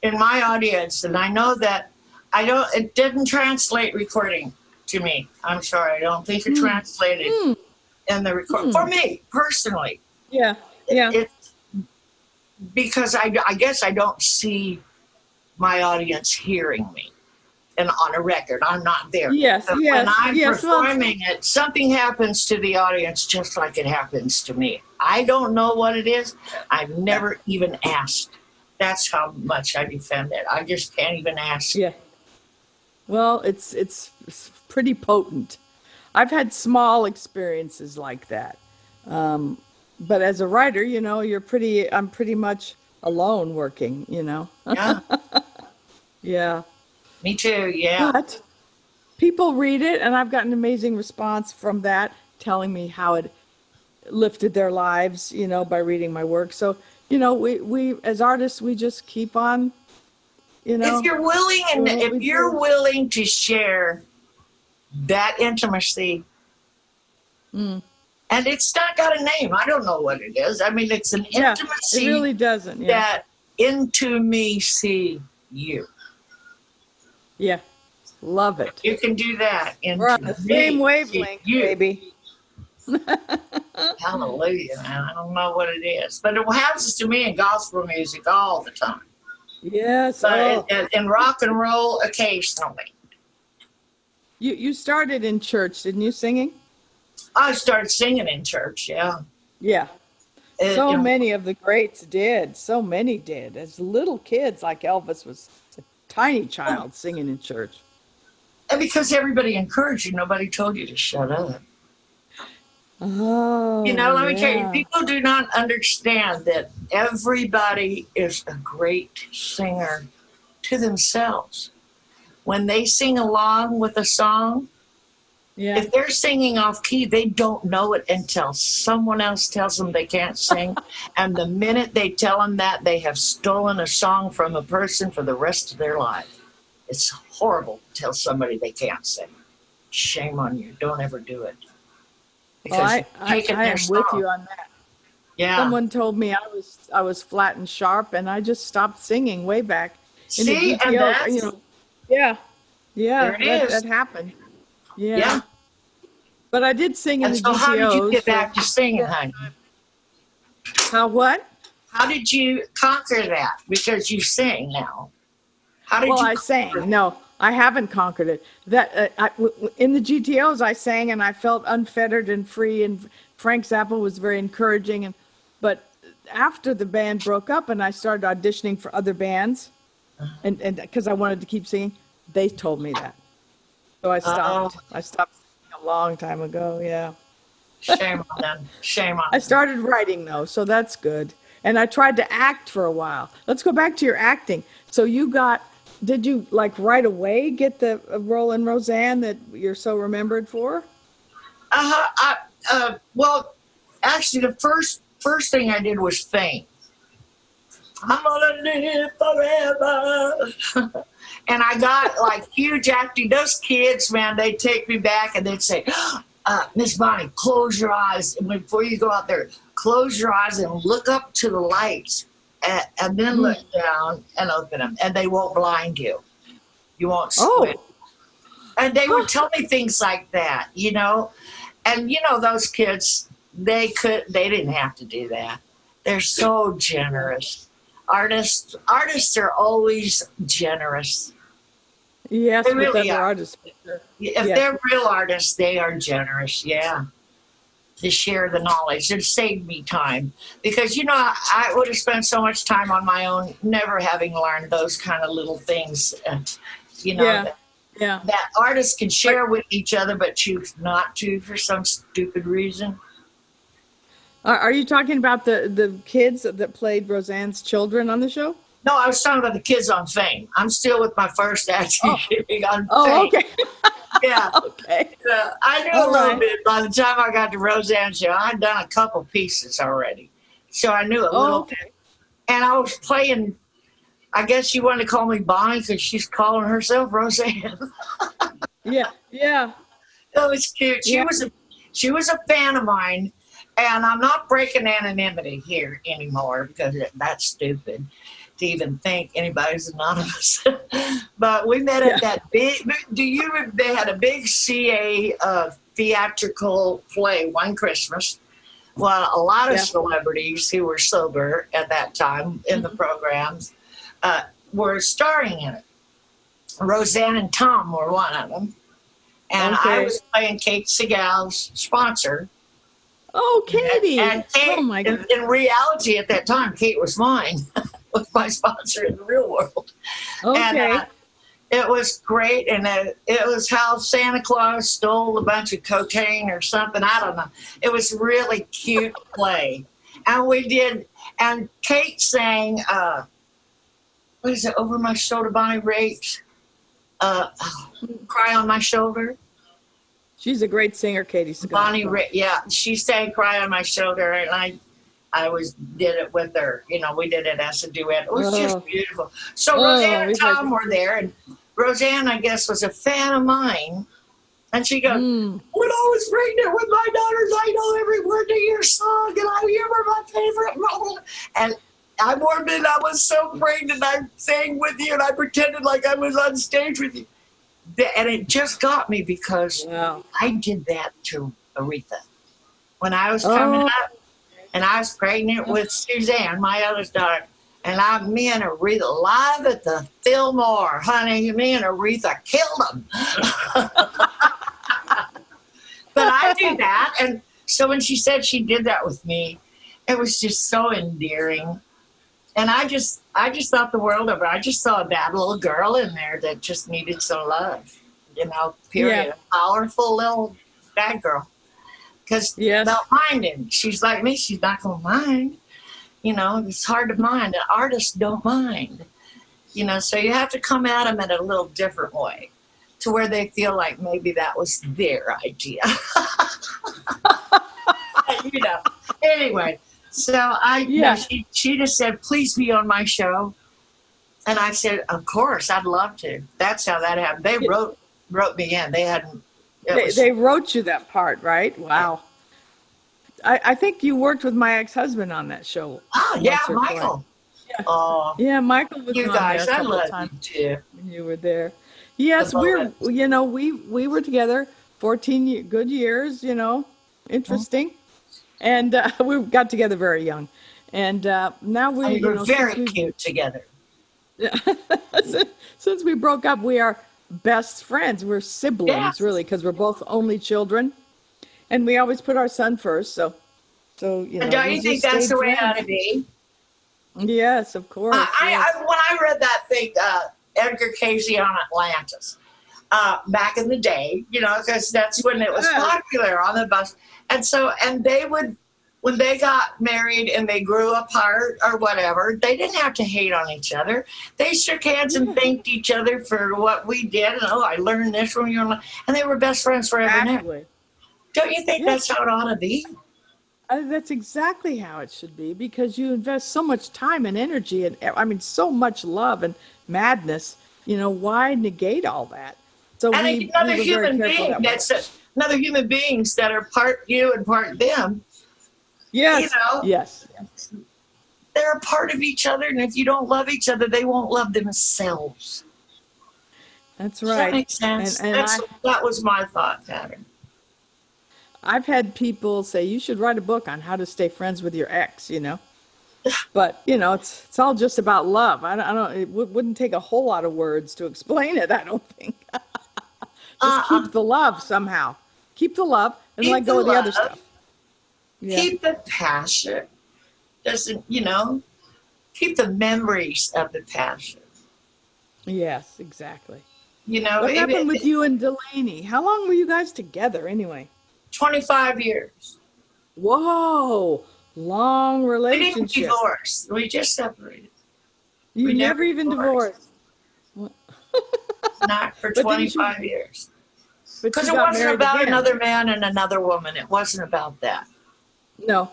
in my audience, and I know that I don't. It didn't translate recording to me. I'm sorry. I don't think it Hmm. translated Hmm. in the record Hmm. for me personally. Yeah. Yeah. It's because I, I guess I don't see my audience hearing me, and on a record, I'm not there. Yes. So Yes. when I'm yes. Well, performing it, something happens to the audience just like it happens to me. I don't know what it is. I've never even asked. That's how much I defend it. I just can't even ask. Yeah. Well, it's it's it's pretty potent. I've had small experiences like that, um, but as a writer, you know, you're pretty. I'm pretty much alone working. You know. Yeah, (laughs) yeah. me too. Yeah. But people read it, and I've gotten amazing response from that, telling me how it lifted their lives. You know, by reading my work. So you know, we we as artists, we just keep on. You know. if you're willing and if you're do. willing to share that intimacy Mm. and it's not got a name i don't know what it is i mean it's an Yeah, intimacy It really doesn't. Yeah. that into me see you Yeah. Love it. you can do that into We're on the same wavelength, baby. hallelujah man i don't know what it is but it happens to me in gospel music all the time Yes. oh. in, in rock and roll occasionally You you started in church, didn't you, singing? i started singing in church yeah Yeah. And, So you know, many of the greats did. So many did. As little kids, like Elvis was a tiny child singing in church. And because everybody encouraged you, nobody told you to shut up. Oh. You know, oh, let me tell you, people do not understand that everybody is a great singer to themselves. When they sing along with a song, Yeah. if they're singing off key, they don't know it until someone else tells them they can't sing. (laughs) and the minute they tell them that, they have stolen a song from a person for the rest of their life. It's horrible to tell somebody they can't sing. Shame on you. Don't ever do it. Well, I, I, I am with you on that. Yeah. Someone told me I was I was flat and sharp, and I just stopped singing way back in the See, and GTO, that's, you know. Yeah, yeah, There it that, is. that happened. Yeah. Yeah. But I did sing in and the so how did you get back to singing, honey? How what? How did you conquer that? Because you sing now. How did Well, you? I sang. No, I haven't conquered it. That uh, I, w- in the GTOs, I sang and I felt unfettered and free. And Frank Zappa was very encouraging. And but after the band broke up and I started auditioning for other bands, and and because I wanted to keep singing, they told me that. So I stopped. I stopped singing a long time ago. Yeah. Shame on them. Shame on Them. I started writing though, so that's good. And I tried to act for a while. Let's go back to your acting. So you got, did you like right away get the uh, role in Roseanne that you're so remembered for? Uh-huh. I, uh, well, actually, the first first thing I did was faint. I'm gonna live forever. (laughs) and I got like huge acting. Those kids, man, they take me back and they'd say, (gasps) uh, Miss Bonnie, close your eyes. And before you go out there, close your eyes and look up to the lights and, and then look down and open them. And they won't blind you. You won't squint. Oh, And they would tell me things like that, you know. And you know, those kids, they could they didn't have to do that. They're so generous. Artists artists are always generous. yes, They really are. artists. If Yeah. they're real artists, they are generous, yeah. To share the knowledge. It saved me time. Because you know, I would have spent so much time on my own, never having learned those kind of little things. Uh, you know, Yeah. that- Yeah. that artists can share with each other but choose not to for some stupid reason. Are, are you talking about the, the kids that played Roseanne's children on the show? No, I was talking about the kids on Fame. I'm still with my first acting (laughs) gig on Oh, Fame. okay. (laughs) Yeah, (laughs) okay. uh, I knew All a little right. bit by the time I got to Roseanne show. I'd done a couple pieces already, so I knew a Oh, little. okay. And I was playing. I guess you wanted to call me Bonnie because she's calling herself Roseanne. Yeah. Yeah. That was cute. She Yeah. was a she was a fan of mine, and I'm not breaking anonymity here anymore because that's stupid to even think anybody's anonymous. (laughs) but we met Yeah. at that big. Do you? They had a big CA uh, theatrical play one Christmas. Well, a lot of Yeah. celebrities who were sober at that time in the programs uh, were starring in it. Roseanne and Tom were one of them. And I Okay. was playing Kate Sagal's sponsor. Oh, Katie. And Kate, oh my in, god. in reality, at that time, Kate was mine, (laughs) (laughs) was my sponsor in the real world. And Okay. uh, it was great. And uh, it was how Santa Claus stole a bunch of cocaine or something. I don't know. It was really cute play. And we did, and Kate sang, uh, what is it, Over My Shoulder, Bonnie Raitt? Uh, Cry on My Shoulder. She's a great singer, Katey Sagal. Bonnie, Ra- yeah, she sang "Cry on My Shoulder," and I, I was did it with her. You know, we did it as a duet. It was Oh. just beautiful. So Oh, Roseanne and had- Tom were there, and Roseanne, I guess, was a fan of mine. And she goes, Mm. "When I was pregnant with my daughters, I know every word to your song, and I you were my favorite." role." And I warmed it. I was so pregnant. I sang with you, and I pretended like I was on stage with you. And it just got me because Wow. I did that to Aretha when I was coming Oh. up, and I was pregnant with Suzanne, my oldest daughter. And I, me and Aretha, live at the Fillmore, honey. Me and Aretha killed them. (laughs) but I do that, and so when she said she did that with me, it was just so endearing. And I just, I just thought the world of her. I just saw a bad little girl in there that just needed some love, you know. Period. Yeah. A powerful little bad girl. Because Yes. not minding. She's like me. She's not gonna mind. You know, it's hard to mind. And artists don't mind. You know, so you have to come at them in a little different way, to where they feel like maybe that was their idea. (laughs) you know. Anyway, so I, Yeah. yeah. she, she just said, please be on my show. And I said, of course, I'd love to. That's how that happened. They wrote wrote me in. They hadn't. They, was- they wrote you that part, right? Wow. I, I think you worked with my ex-husband on that show. oh yeah, once or twice. Michael. Oh, Yeah, Michael was you on guys, there a I couple of love times you too. when you were there. Yes, we're you know we we were together 14 good years. You know, interesting, and uh, (laughs) we got together very young, and uh, now we And you were know, very since we- cute together. (laughs) since we broke up, we are best friends. We're siblings, Yeah. really, because we're both only children, and we always put our son first. So, so you know. And don't you think that's the way it ought to be? Yes, of course. Uh, I, yes. I, when I read that thing, uh, Edgar Cayce on Atlantis, uh, back in the day, you know, because that's when it was Yeah. popular on the bus. And so, and they would, when they got married and they grew apart or whatever, they didn't have to hate on each other. They shook hands and thanked each other for what we did. And oh, I learned this from you. And they were best friends forever. Exactly. Don't you think Yeah. that's how it ought to be? Uh, that's exactly how it should be because you invest so much time and energy and I mean so much love and madness. You know why negate all that? So and we, another we human being that way. that's another human beings that are part you and part them yes, you know. yes, they're a part of each other and if you don't love each other they won't love themselves that's Does that right. make sense And- and I- that was my thought pattern I've had people say you should write a book on how to stay friends with your ex. You know, (sighs) but you know it's it's all just about love. I don't, I don't it w- wouldn't take a whole lot of words to explain it. I don't think. (laughs) just Uh-uh. keep uh. the love somehow. Keep the love and Keep let go of the other stuff. Yeah. keep the passion doesn't you know keep the memories of the passion Yes, exactly. you know What it- happened it- with you and Delaney? How long were you guys together anyway? 25 years Whoa, long relationship. we didn't divorce we just separated You we never never even divorced. divorced. (laughs) not for didn't you- 25 years because it wasn't about again. another man and another woman it wasn't about that No.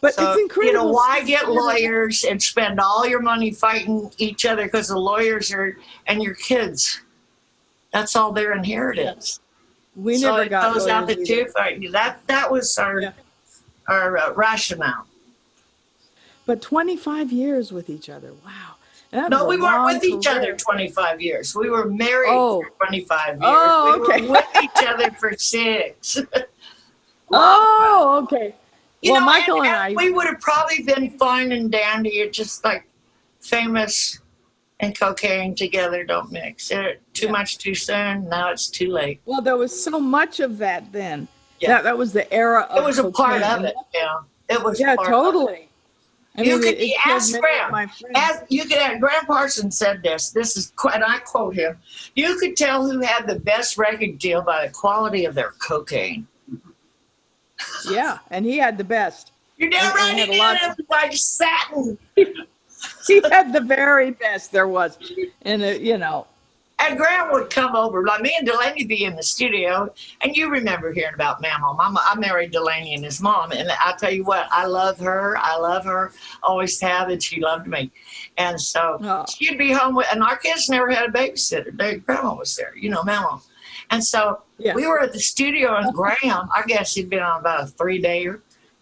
But So, it's incredible. You know, why get lawyers and spend all your money fighting each other because the lawyers are and your kids? That's all their inheritance. We so never got goes out the tooth. That that was our Yeah. or uh, rationale. But 25 years with each other. Wow. That No, we weren't with each other 25 years. We were married Oh. for 25 years. Oh, we okay. were with each other (laughs) for six. (laughs) Oh, okay. You well, know, Michael and, and, and I. we would have probably been fine and dandy. It's just like famous and cocaine together don't mix. Uh, too Yeah. much too soon. Now it's too late. Well, there was so much of that then. Yeah. That, that was the era of It was a part of it. Yeah, it was. Yeah, part of it. totally. I You mean, could it, it ask Gram. of my friends. As you could have, Gram Parsons said this. This is, and I quote him: "You could tell who had the best record deal by the quality of their cocaine." Yeah, and he had the best. You're damn right. He had a lot it like satin. He had the very best there was. And, it, you know, And Gram would come over, like me and Delaney be in the studio, and you remember hearing about Mammal. Mama, I married Delaney and his mom, and I tell you what, I love her. I love her, always have, and she loved me. And so Oh. she'd be home with, and our kids never had a babysitter. Their grandma was there, you know, Mammal. And so Yeah. we were at the studio, and Gram, I guess he'd been on about a three day,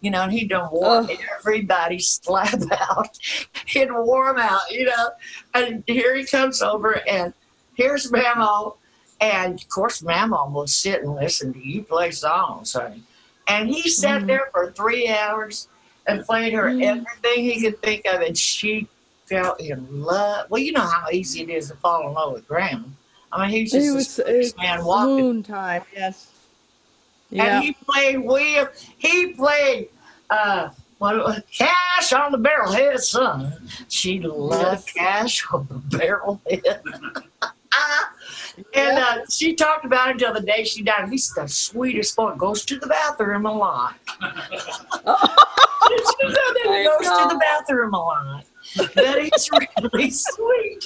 You know, and he done wore Ugh. everybody's (laughs) slab out. He'd wore 'em out, you know. And here he comes over, and here's Mamo. And of course, Mamo will sit and listen to you play songs, honey. And he sat Mhm. there for three hours and played her Mhm. everything he could think of, and she fell in love. Well, you know how easy it is to fall in love with Gram. I mean, he's just was sweetest uh, man walking. moon time, yes. Yeah. And he played William. He played uh, what it Cash on the Barrelhead Son. She loved Cash on the Barrelhead. (laughs) and uh, she talked about until the day she died. He's the sweetest boy. Goes to the bathroom a lot. (laughs) (laughs) she said that he I goes to the bathroom a lot. But he's really sweet.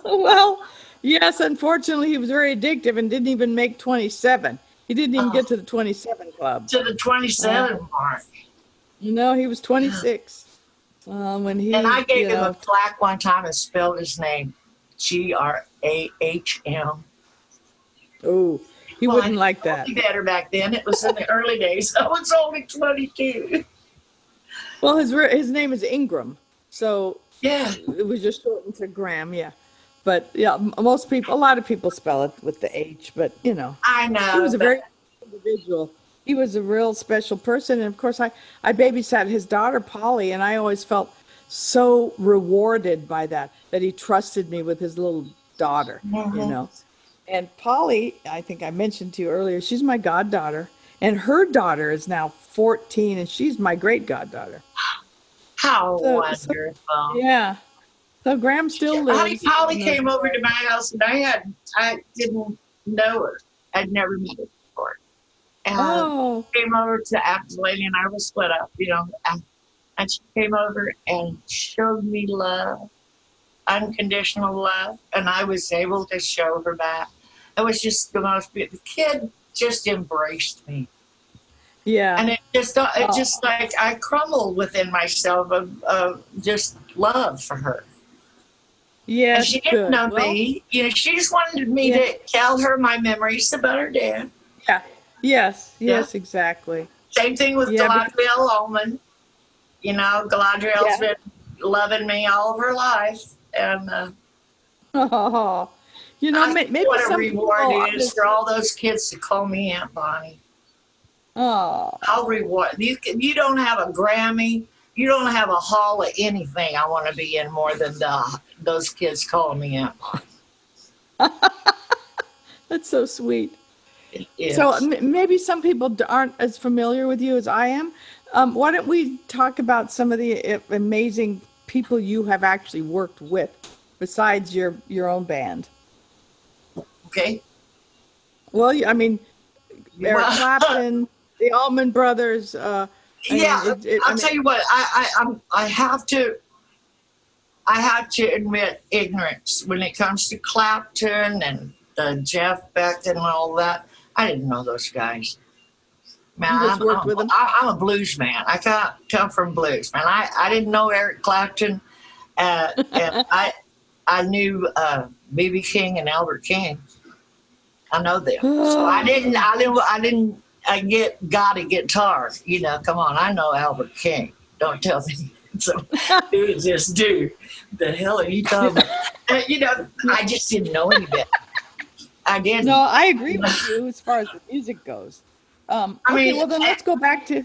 (laughs) well, yes, unfortunately, he was very addictive and didn't even make 27. He didn't even Oh. get to the 27 club. To the 27 mark. You know, he was 26 uh, when he. And I gave him know, a plaque one time and spelled his name G R A H M. Oh, he Well, wouldn't like that. Be better back then. It was in the early days. (laughs) I was only 22. Well, his his name is Ingram, so Yeah. it was just shortened to Gram. Yeah, but yeah, most people, a lot of people spell it with the H, but you know, I know. he was a very individual. He was a real special person, and of course, I I babysat his daughter Polly, and I always felt so rewarded by that that he trusted me with his little daughter. You Mhm. know, and Polly, I think I mentioned to you earlier, she's my goddaughter, and her daughter is now 14, and she's my great goddaughter. How So- wonderful. Yeah. So Gram still lives. Honey, Polly came over to my house and I had, I didn't know her. I'd never met her before. And Oh, came over to after Lady and I was split up, you know, and, she came over and showed me love, unconditional love, and I was able to show her back. It was just the most beautiful. The kid just embraced me, yeah. and it just, it Oh. just like I crumbled within myself of, of just love for her. Yes. and she didn't good. know Well, me, you know. She just wanted me Yeah. to tell her my memories about her dad. Yeah. Yes. Yeah. Yes. Exactly. Same thing with Yeah, Galadrielle Allman. You know, Galadrielle's Yeah. been loving me all of her life. And uh, Oh, you know, I maybe what a reward people it is for all those kids to call me Aunt Bonnie. Oh, I'll reward you. You don't have a Grammy. You don't have a hall of anything. I want to be in more than the, those kids calling me Bonnie. (laughs) that's so sweet. So m- maybe some people aren't as familiar with you as I am. Um, why don't we talk about some of the uh, amazing people you have actually worked with besides your your own band? okay. Well, I mean, Eric (laughs) Clapton, the Allman Brothers. Uh, I mean, yeah, it- it- I I'll mean- tell you what. I, I I'm, I have to. I have to admit ignorance when it comes to Clapton and uh, Jeff Beck and all that. I didn't know those guys. Man, I'm, I'm? I, I'm a blues man. I can't come from blues, man. I, I didn't know Eric Clapton, uh, and (laughs) I I knew uh, BB King and Albert King. I know them, so I (sighs) didn't. I didn't. I didn't. I get got a guitar. You know, come on, I know Albert King. Don't tell me. (laughs) So who is this dude? The hell are you talking about? (laughs) Uh, you know, I just didn't know any better. I didn't. No, I agree with you as far as the music goes. Um, I okay, mean, well then let's go back to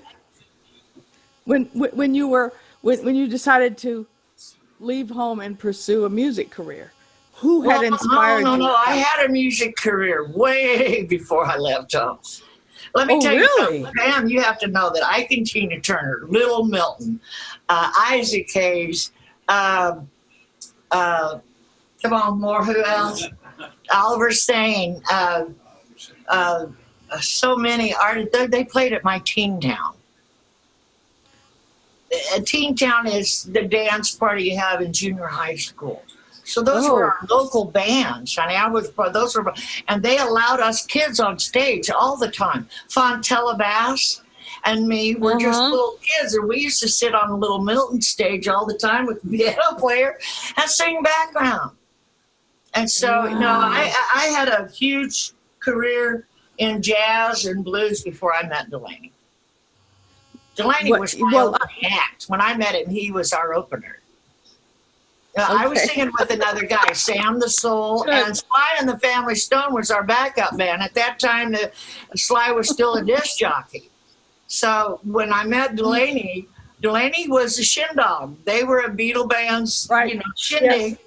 when when you were when, when you decided to leave home and pursue a music career. Who had Well, inspired no, no, you? no. I had a music career way (laughs) before I left home. Let me Oh, tell really? you something, Pam. You have to know that I can Tina Turner, Little Milton, uh, Isaac Hayes, um uh, come on, more. Who else? Oliver Sain. Uh, uh, so many artists. They, they played at my teen town. A teen town is the dance party you have in junior high school. So those Oh. were our local bands. I mean, I was those were, and they allowed us kids on stage all the time. Fontella Bass and me were just Uh-huh. little kids, and we used to sit on a little Milton stage all the time with the (laughs) piano player and sing background. And so, you know, I I had a huge career in jazz and blues before I met Delaney. Delaney What- was my well, opening act. When I met him, he was our opener. Uh, I was singing with another guy, Sam the Soul, Good. and Sly and the Family Stone was our backup band. At that time, the, Sly was still a disc jockey. So when I met Delaney, Delaney was a Shindog. They were a Beatle band's, Right. you know, shindig.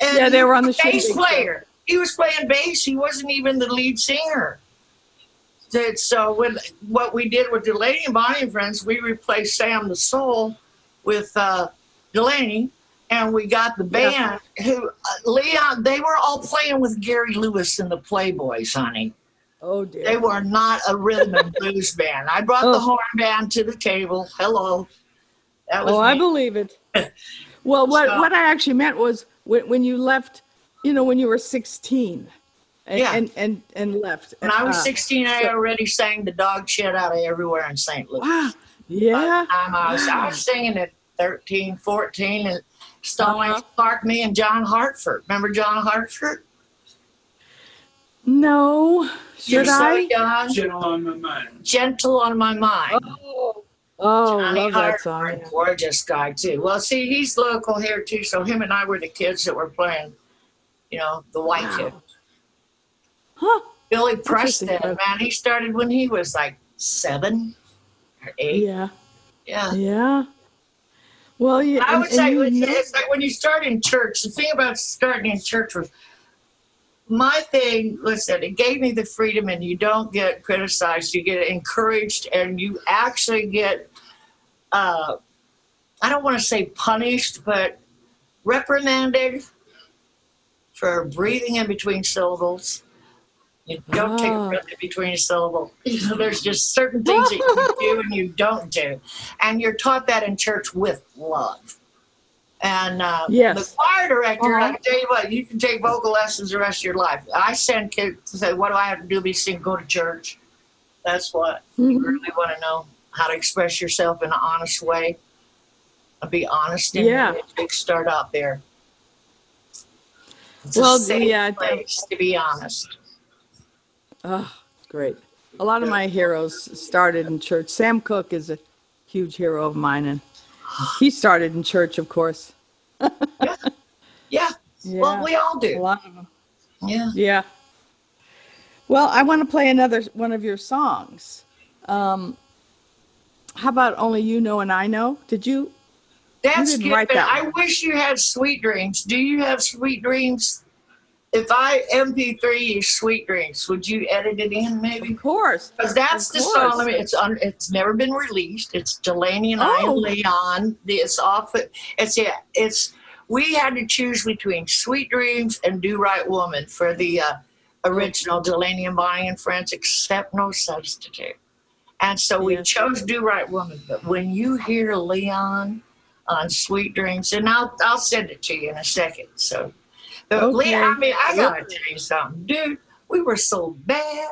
And Yeah, they were on the bass shindig player. He was playing bass. He wasn't even the lead singer. So when what we did with Delaney and Bonnie and Friends, we replaced Sam the Soul with uh, Delaney, and we got the band who uh, Leon. They were all playing with Gary Lewis and the Playboys, honey. Oh dear. They were not a rhythm and (laughs) blues band. I brought the Oh. horn band to the table. Hello, that was Oh, I believe it. Well, what So- what I actually meant was when, when you left, you know, when you were 16 and Yeah. and, and, and left. When I was Uh, 16, I already sang the dog shit out of everywhere in St. Louis. Wow. (gasps) Yeah. the I was, I was (gasps) singing at 13, 14, and Stone Uh-huh. Lake Park, me and John Hartford. Remember John Hartford? No. You're Should so I? young. Gentle on my mind. Gentle on my mind. Oh, oh Johnny love that song. gorgeous guy too. Well, see, he's local here too, so him and I were the kids that were playing, you know, the white Wow. kid. Huh. Billy Preston, man, he started when he was like seven or eight. Yeah. Yeah. Yeah. Well, yeah. I would and say you it's, know- it's like when you start in church. The thing about starting in church was my thing. Listen, it gave me the freedom, and you don't get criticized. You get encouraged, and you actually get. Uh, I don't want to say punished, but reprimanded for breathing in between syllables. You don't take a Ah. breath in between a syllable. (laughs) You know, there's just certain things that you do (laughs) and you don't do, and you're taught that in church with love. And uh, Yes. the choir director, I Uh-huh. can tell you what, you can take vocal lessons the rest of your life. I send kids to say, "What do I have to do? to Be sing, go to church." That's what you Mhm. really want to know how to express yourself in an honest way. And be honest in Yeah. Start out there. It's Well, a safe yeah, I- place to be honest. Oh, great. A lot of my heroes started in church. Sam Cooke is a huge hero of mine, and he started in church, of course. Yeah. Yeah. (laughs) Well, we all do. a lot of them. Yeah. Yeah. Well, I want to play another one of your songs. Um, how about Only You Know and I Know? Did you? That's didn't good. but that I wish you had sweet dreams. Do you have sweet dreams? If I MP3 you sweet dreams, would you edit it in maybe? Of course. Because that's Of the course. song. I it's un, it's never been released. It's Delaney and I Oh. and Leon. It's off. It's yeah. It's we had to choose between Sweet Dreams and Do Right Woman for the uh, original Delaney and Bonnie and Friends, Accept No Substitute. And so we Yes. chose Do Right Woman. But when you hear Leon on Sweet Dreams, and I'll I'll send it to you in a second. So, Okay. I mean, I gotta tell you something, dude. We were so bad.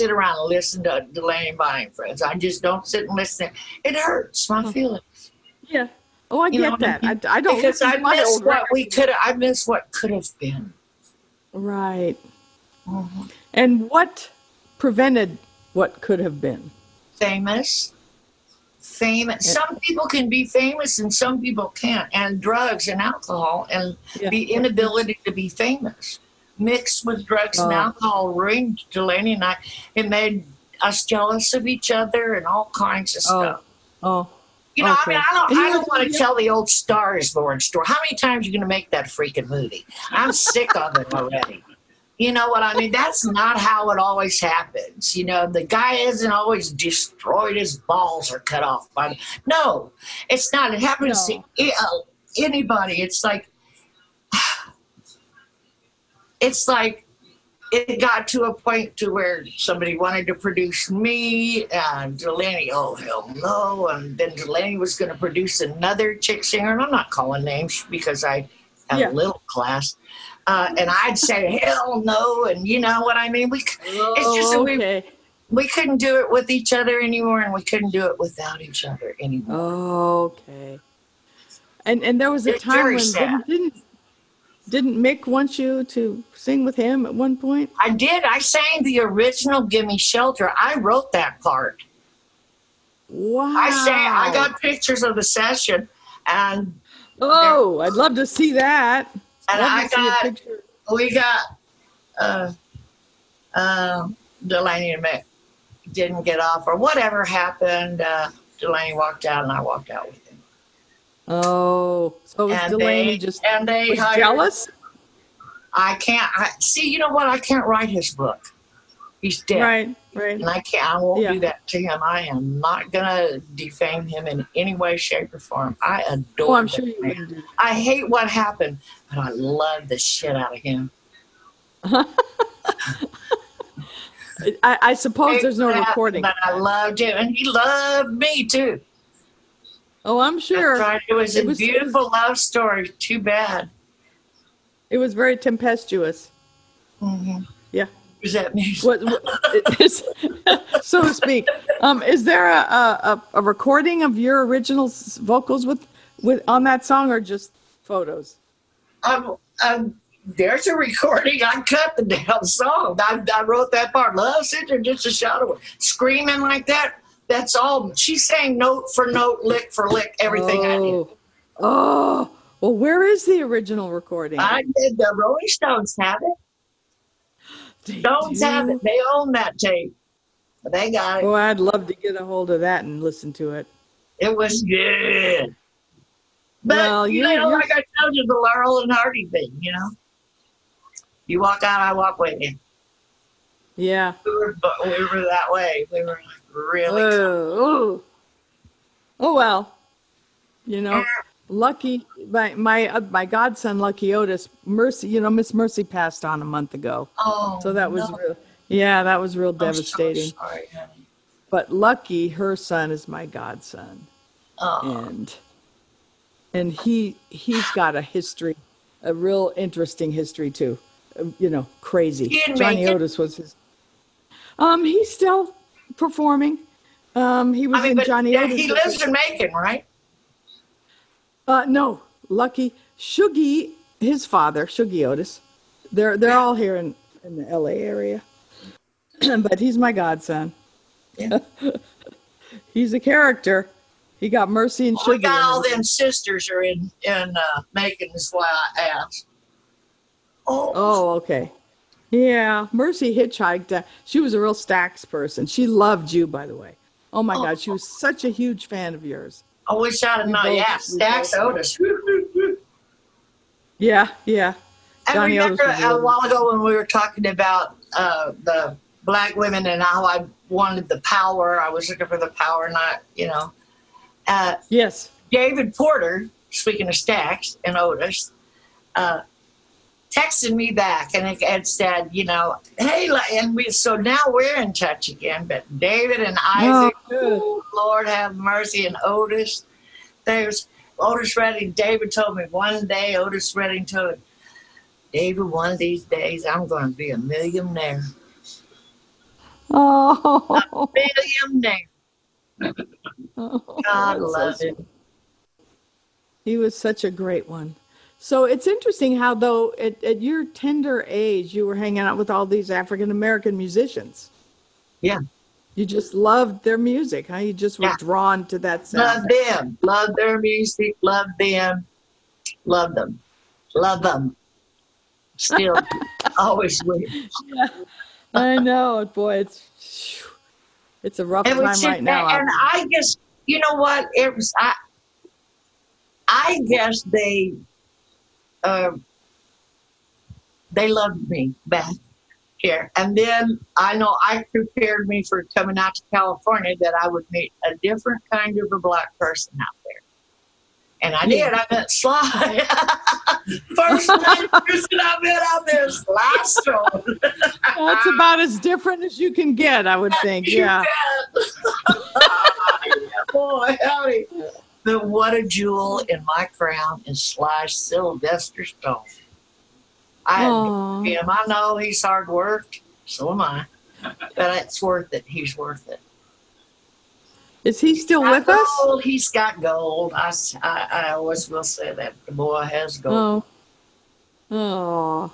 Sit around and listen to Delaney Bonnie and Friends. I just don't sit and listen. It hurts my feelings. Yeah. Oh, I You get that. I, I don't because I miss what we could have. I miss what could have been. Right. Mm-hmm. And what prevented what could have been? Famous, famous. Some people can be famous and some people can't. And drugs and alcohol and Yeah. the inability to be famous mixed with drugs and Oh. alcohol ruined Delaney and I. It made us jealous of each other and all kinds of Oh. stuff. Oh. oh. You know, Okay. I mean, I don't, I don't want to tell the old Star is Born story. How many times are you going to make that freaking movie? I'm sick of it already. You know what I mean? That's not how it always happens. You know, the guy isn't always destroyed. His balls are cut off by. No, it's not. It happens No. to uh, anybody. It's like, it's like it got to a point to where somebody wanted to produce me and Delaney, oh hell no, and then Delaney was going to produce another chick singer, and I'm not calling names because I have Yeah. a little class, uh, and I'd say (laughs) hell no, and you know what I mean. We c- it's just Oh, we we couldn't do it with each other anymore, and we couldn't do it without each other anymore. Okay. And and there was a It's time when didn't, didn't didn't Mick want you to sing with him at one point? I did. I sang the original "Gimme Shelter." I wrote that part. Wow. I sang. I got pictures of the session, and Oh, I'd love to see that. And I got- picture. we got uh, um, Delaney and Mick didn't get off, or whatever happened. Uh, Delaney walked out, and I walked out with him. Oh, so was and Delaney they just and they was hired, jealous? I can't. I see. You know what? I can't write his book. He's dead. Right, right. And I can't. I won't Yeah. do that to him. I am not gonna defame him in any way, shape, or form. I oh, adore. Oh, I'm sure you man. I hate what happened, but I love the shit out of him. (laughs) I, I suppose Oh, there's no recording. But I loved him, and he loved me too. Oh, I'm sure. Right. It was It a was- beautiful love story. Too bad. It was very tempestuous. Mm-hmm. Yeah. Does that mean? What, what is, so to speak. Um, is there a, a, a recording of your original vocals with, with on that song or just photos? Um, um, there's a recording. I cut the damn song. I, I wrote that part. Love sister, just a shot away. Screaming like that. That's all. She sang note for note, lick for lick, everything I did. oh. Oh, well, where is the original recording? I did. The Rolling Stones have it. They Stones have it. They own that tape. They got it. Oh, I'd love to get a hold of that and listen to it. It was good. But Well, you know, you're- like I told you, the Laurel and Hardy thing. You know, you walk out, I walk with you. Yeah. We were, we were that way. We were like really. Oh, well. You know, Lucky, my my uh, my godson, Lucky Otis, Mercy. You know, Miss Mercy passed on a month ago, oh, so that was no. real. Yeah, that was real I'm so devastating. sorry, honey. But Lucky, her son, is my godson, Oh, and and he he's got a history, a real interesting history too. Uh, You know, crazy. Johnny? Otis was his. Um, he's still performing. Um, he was I mean, in but Johnny yeah, Otis. he lives in Macon, right? Uh, no, Lucky Shuggie, his father, Shuggie Otis. They're they're all here in in the L.A. area, (clears throat) but he's my godson. Yeah. (laughs) he's a character. He got Mercy and we Shuggie. got all in it. them sisters are in in uh, Macon. That's why I asked. Oh, Oh, okay. Yeah, Mercy hitchhiked. Uh, she was a real Stax person. She loved you, by the way. Oh my God, she was such a huge fan of yours. I wish I'd have known. Yeah, Stax Otis. Yeah, yeah. I Johnny remember a while ago when we were talking about uh, the black women and how I wanted the power. I was looking for the power, not you know. Uh, Yes. David Porter, speaking of Stax and Otis, uh, texted me back and it had said, you know, hey, and we so now we're in touch again. But David and oh, Isaac, Oh, Lord have mercy, and Otis, there's Otis Redding. David told me one day, Otis Redding told David, one of these days I'm going to be a millionaire. Oh, William name. (laughs) Oh, God love him. he was such a great one. So it's interesting how, though, at, at your tender age, you were hanging out with all these African American musicians. Yeah. You just loved their music, huh? You just were Yeah. drawn to that sound. Love them. Love their music. Love them. Love them. Love them. Still, (laughs) always will. I know, boy. It's it's a rough And, time right now. and I guess you know what it was. I I guess they uh, they loved me back here, and then I know I prepared me for coming out to California that I would meet a different kind of a black person out there, and I did. I met Sly. (laughs) First black person I met out there, Sly Stone. That's about as different as you can get, I would (laughs) think. Yeah. (laughs) yeah, boy, howdy. But what a jewel in my crown is Sly Sylvester Stone. I him. I know he's hard worked. So am I. But it's worth it. He's worth it. Is he still with us? He's got gold. I always will say that. The boy has gold. Oh. Oh.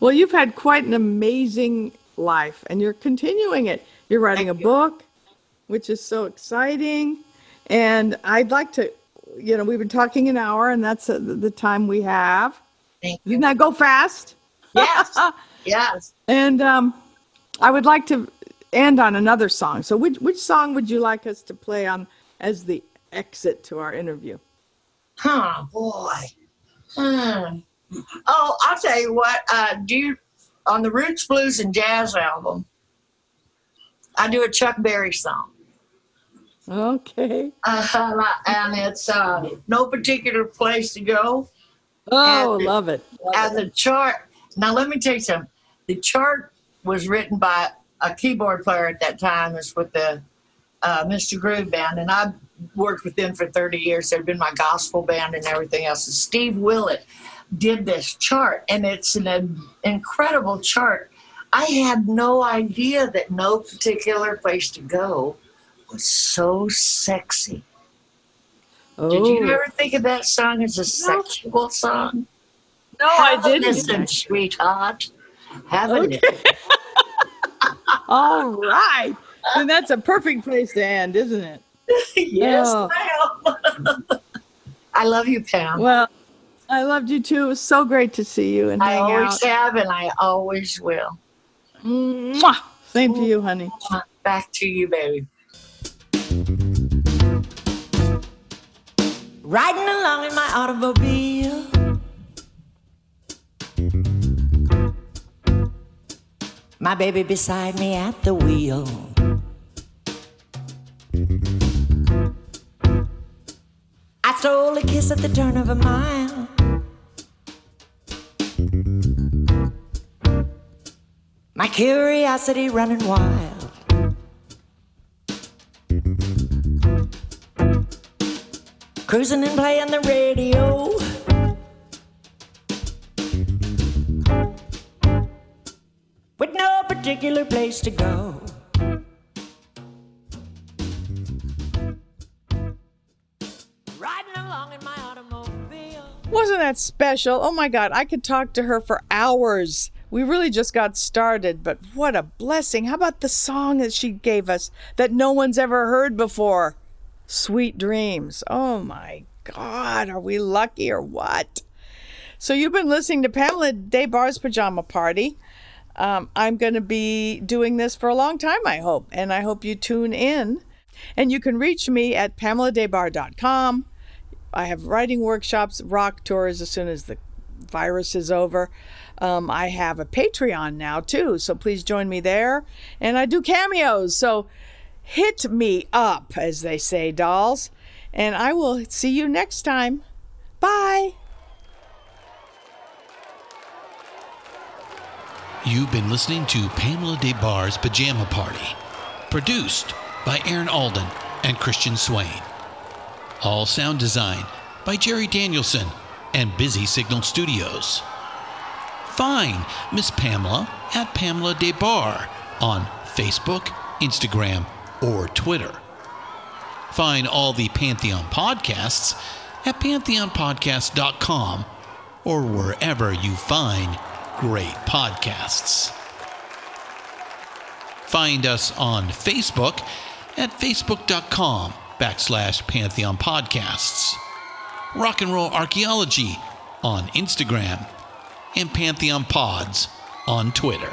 Well, you've had quite an amazing life and you're continuing it. You're writing a you. book, which is so exciting. And I'd like to, you know, we've been talking an hour and that's uh, the time we have. Thank Didn't you. that go fast? Yes. (laughs) yes. And um, I would like to end on another song. So, which, which song would you like us to play on as the exit to our interview? Huh, boy. Hmm. Oh, I'll tell you what. Uh, do you on the Roots Blues and Jazz album? I do a Chuck Berry song, Okay. uh, and it's uh, "No Particular Place to Go." Oh, And- love it. Love And it. the chart. Now, let me tell you something. The chart was written by a keyboard player at that time. It's with the uh, Mr. Groove Band, and I worked with them for 30 years. They'd been my gospel band and everything else. And Steve Willett did this chart, and it's an, an incredible chart. I had no idea that no particular place to go was so sexy. Oh. Did you oh. ever think of that song as a sexual song? No, I Have a didn't. Listen, sweetheart. Haven't Okay. (laughs) All right. And that's a perfect place to end, isn't it? (laughs) yes, Oh. ma'am. (laughs) I love you, Pam. Well, I loved you too. It was so great to see you and I always out. have, and I always will. Mwah! Same to you, honey. Back to you, baby. Riding along in my automobile. My baby beside me at the wheel. I stole a kiss at the turn of a mile. My curiosity running wild. Cruising and playing the radio. With no particular place to go. Riding along in my automobile. Wasn't that special? Oh my God, I could talk to her for hours. We really just got started, but what a blessing. How about the song that she gave us that no one's ever heard before? Sweet Dreams. Oh my God, are we lucky or what? So you've been listening to Pamela Des Barres' Pajama Party. Um, I'm going to be doing this for a long time, I hope, and I hope you tune in. And you can reach me at pameladesbarres.com. I have writing workshops, rock tours as soon as the virus is over. Um, I have a Patreon now too, so please join me there. And I do cameos, so hit me up, as they say, dolls. And I will see you next time. Bye. You've been listening to Pamela Des Barres Pajama Party, produced by Aaron Alden and Christian Swain. All sound design by Jerry Danielson and Busy Signal Studios. Find Miss Pamela at Pamela Des Barres on Facebook, Instagram, or Twitter. Find all the Pantheon podcasts at pantheonpodcast.com or wherever you find great podcasts. Find us on Facebook at facebook.com backslash Pantheon Podcasts, Rock and Roll Archaeology on Instagram, and Pantheon Pods on Twitter.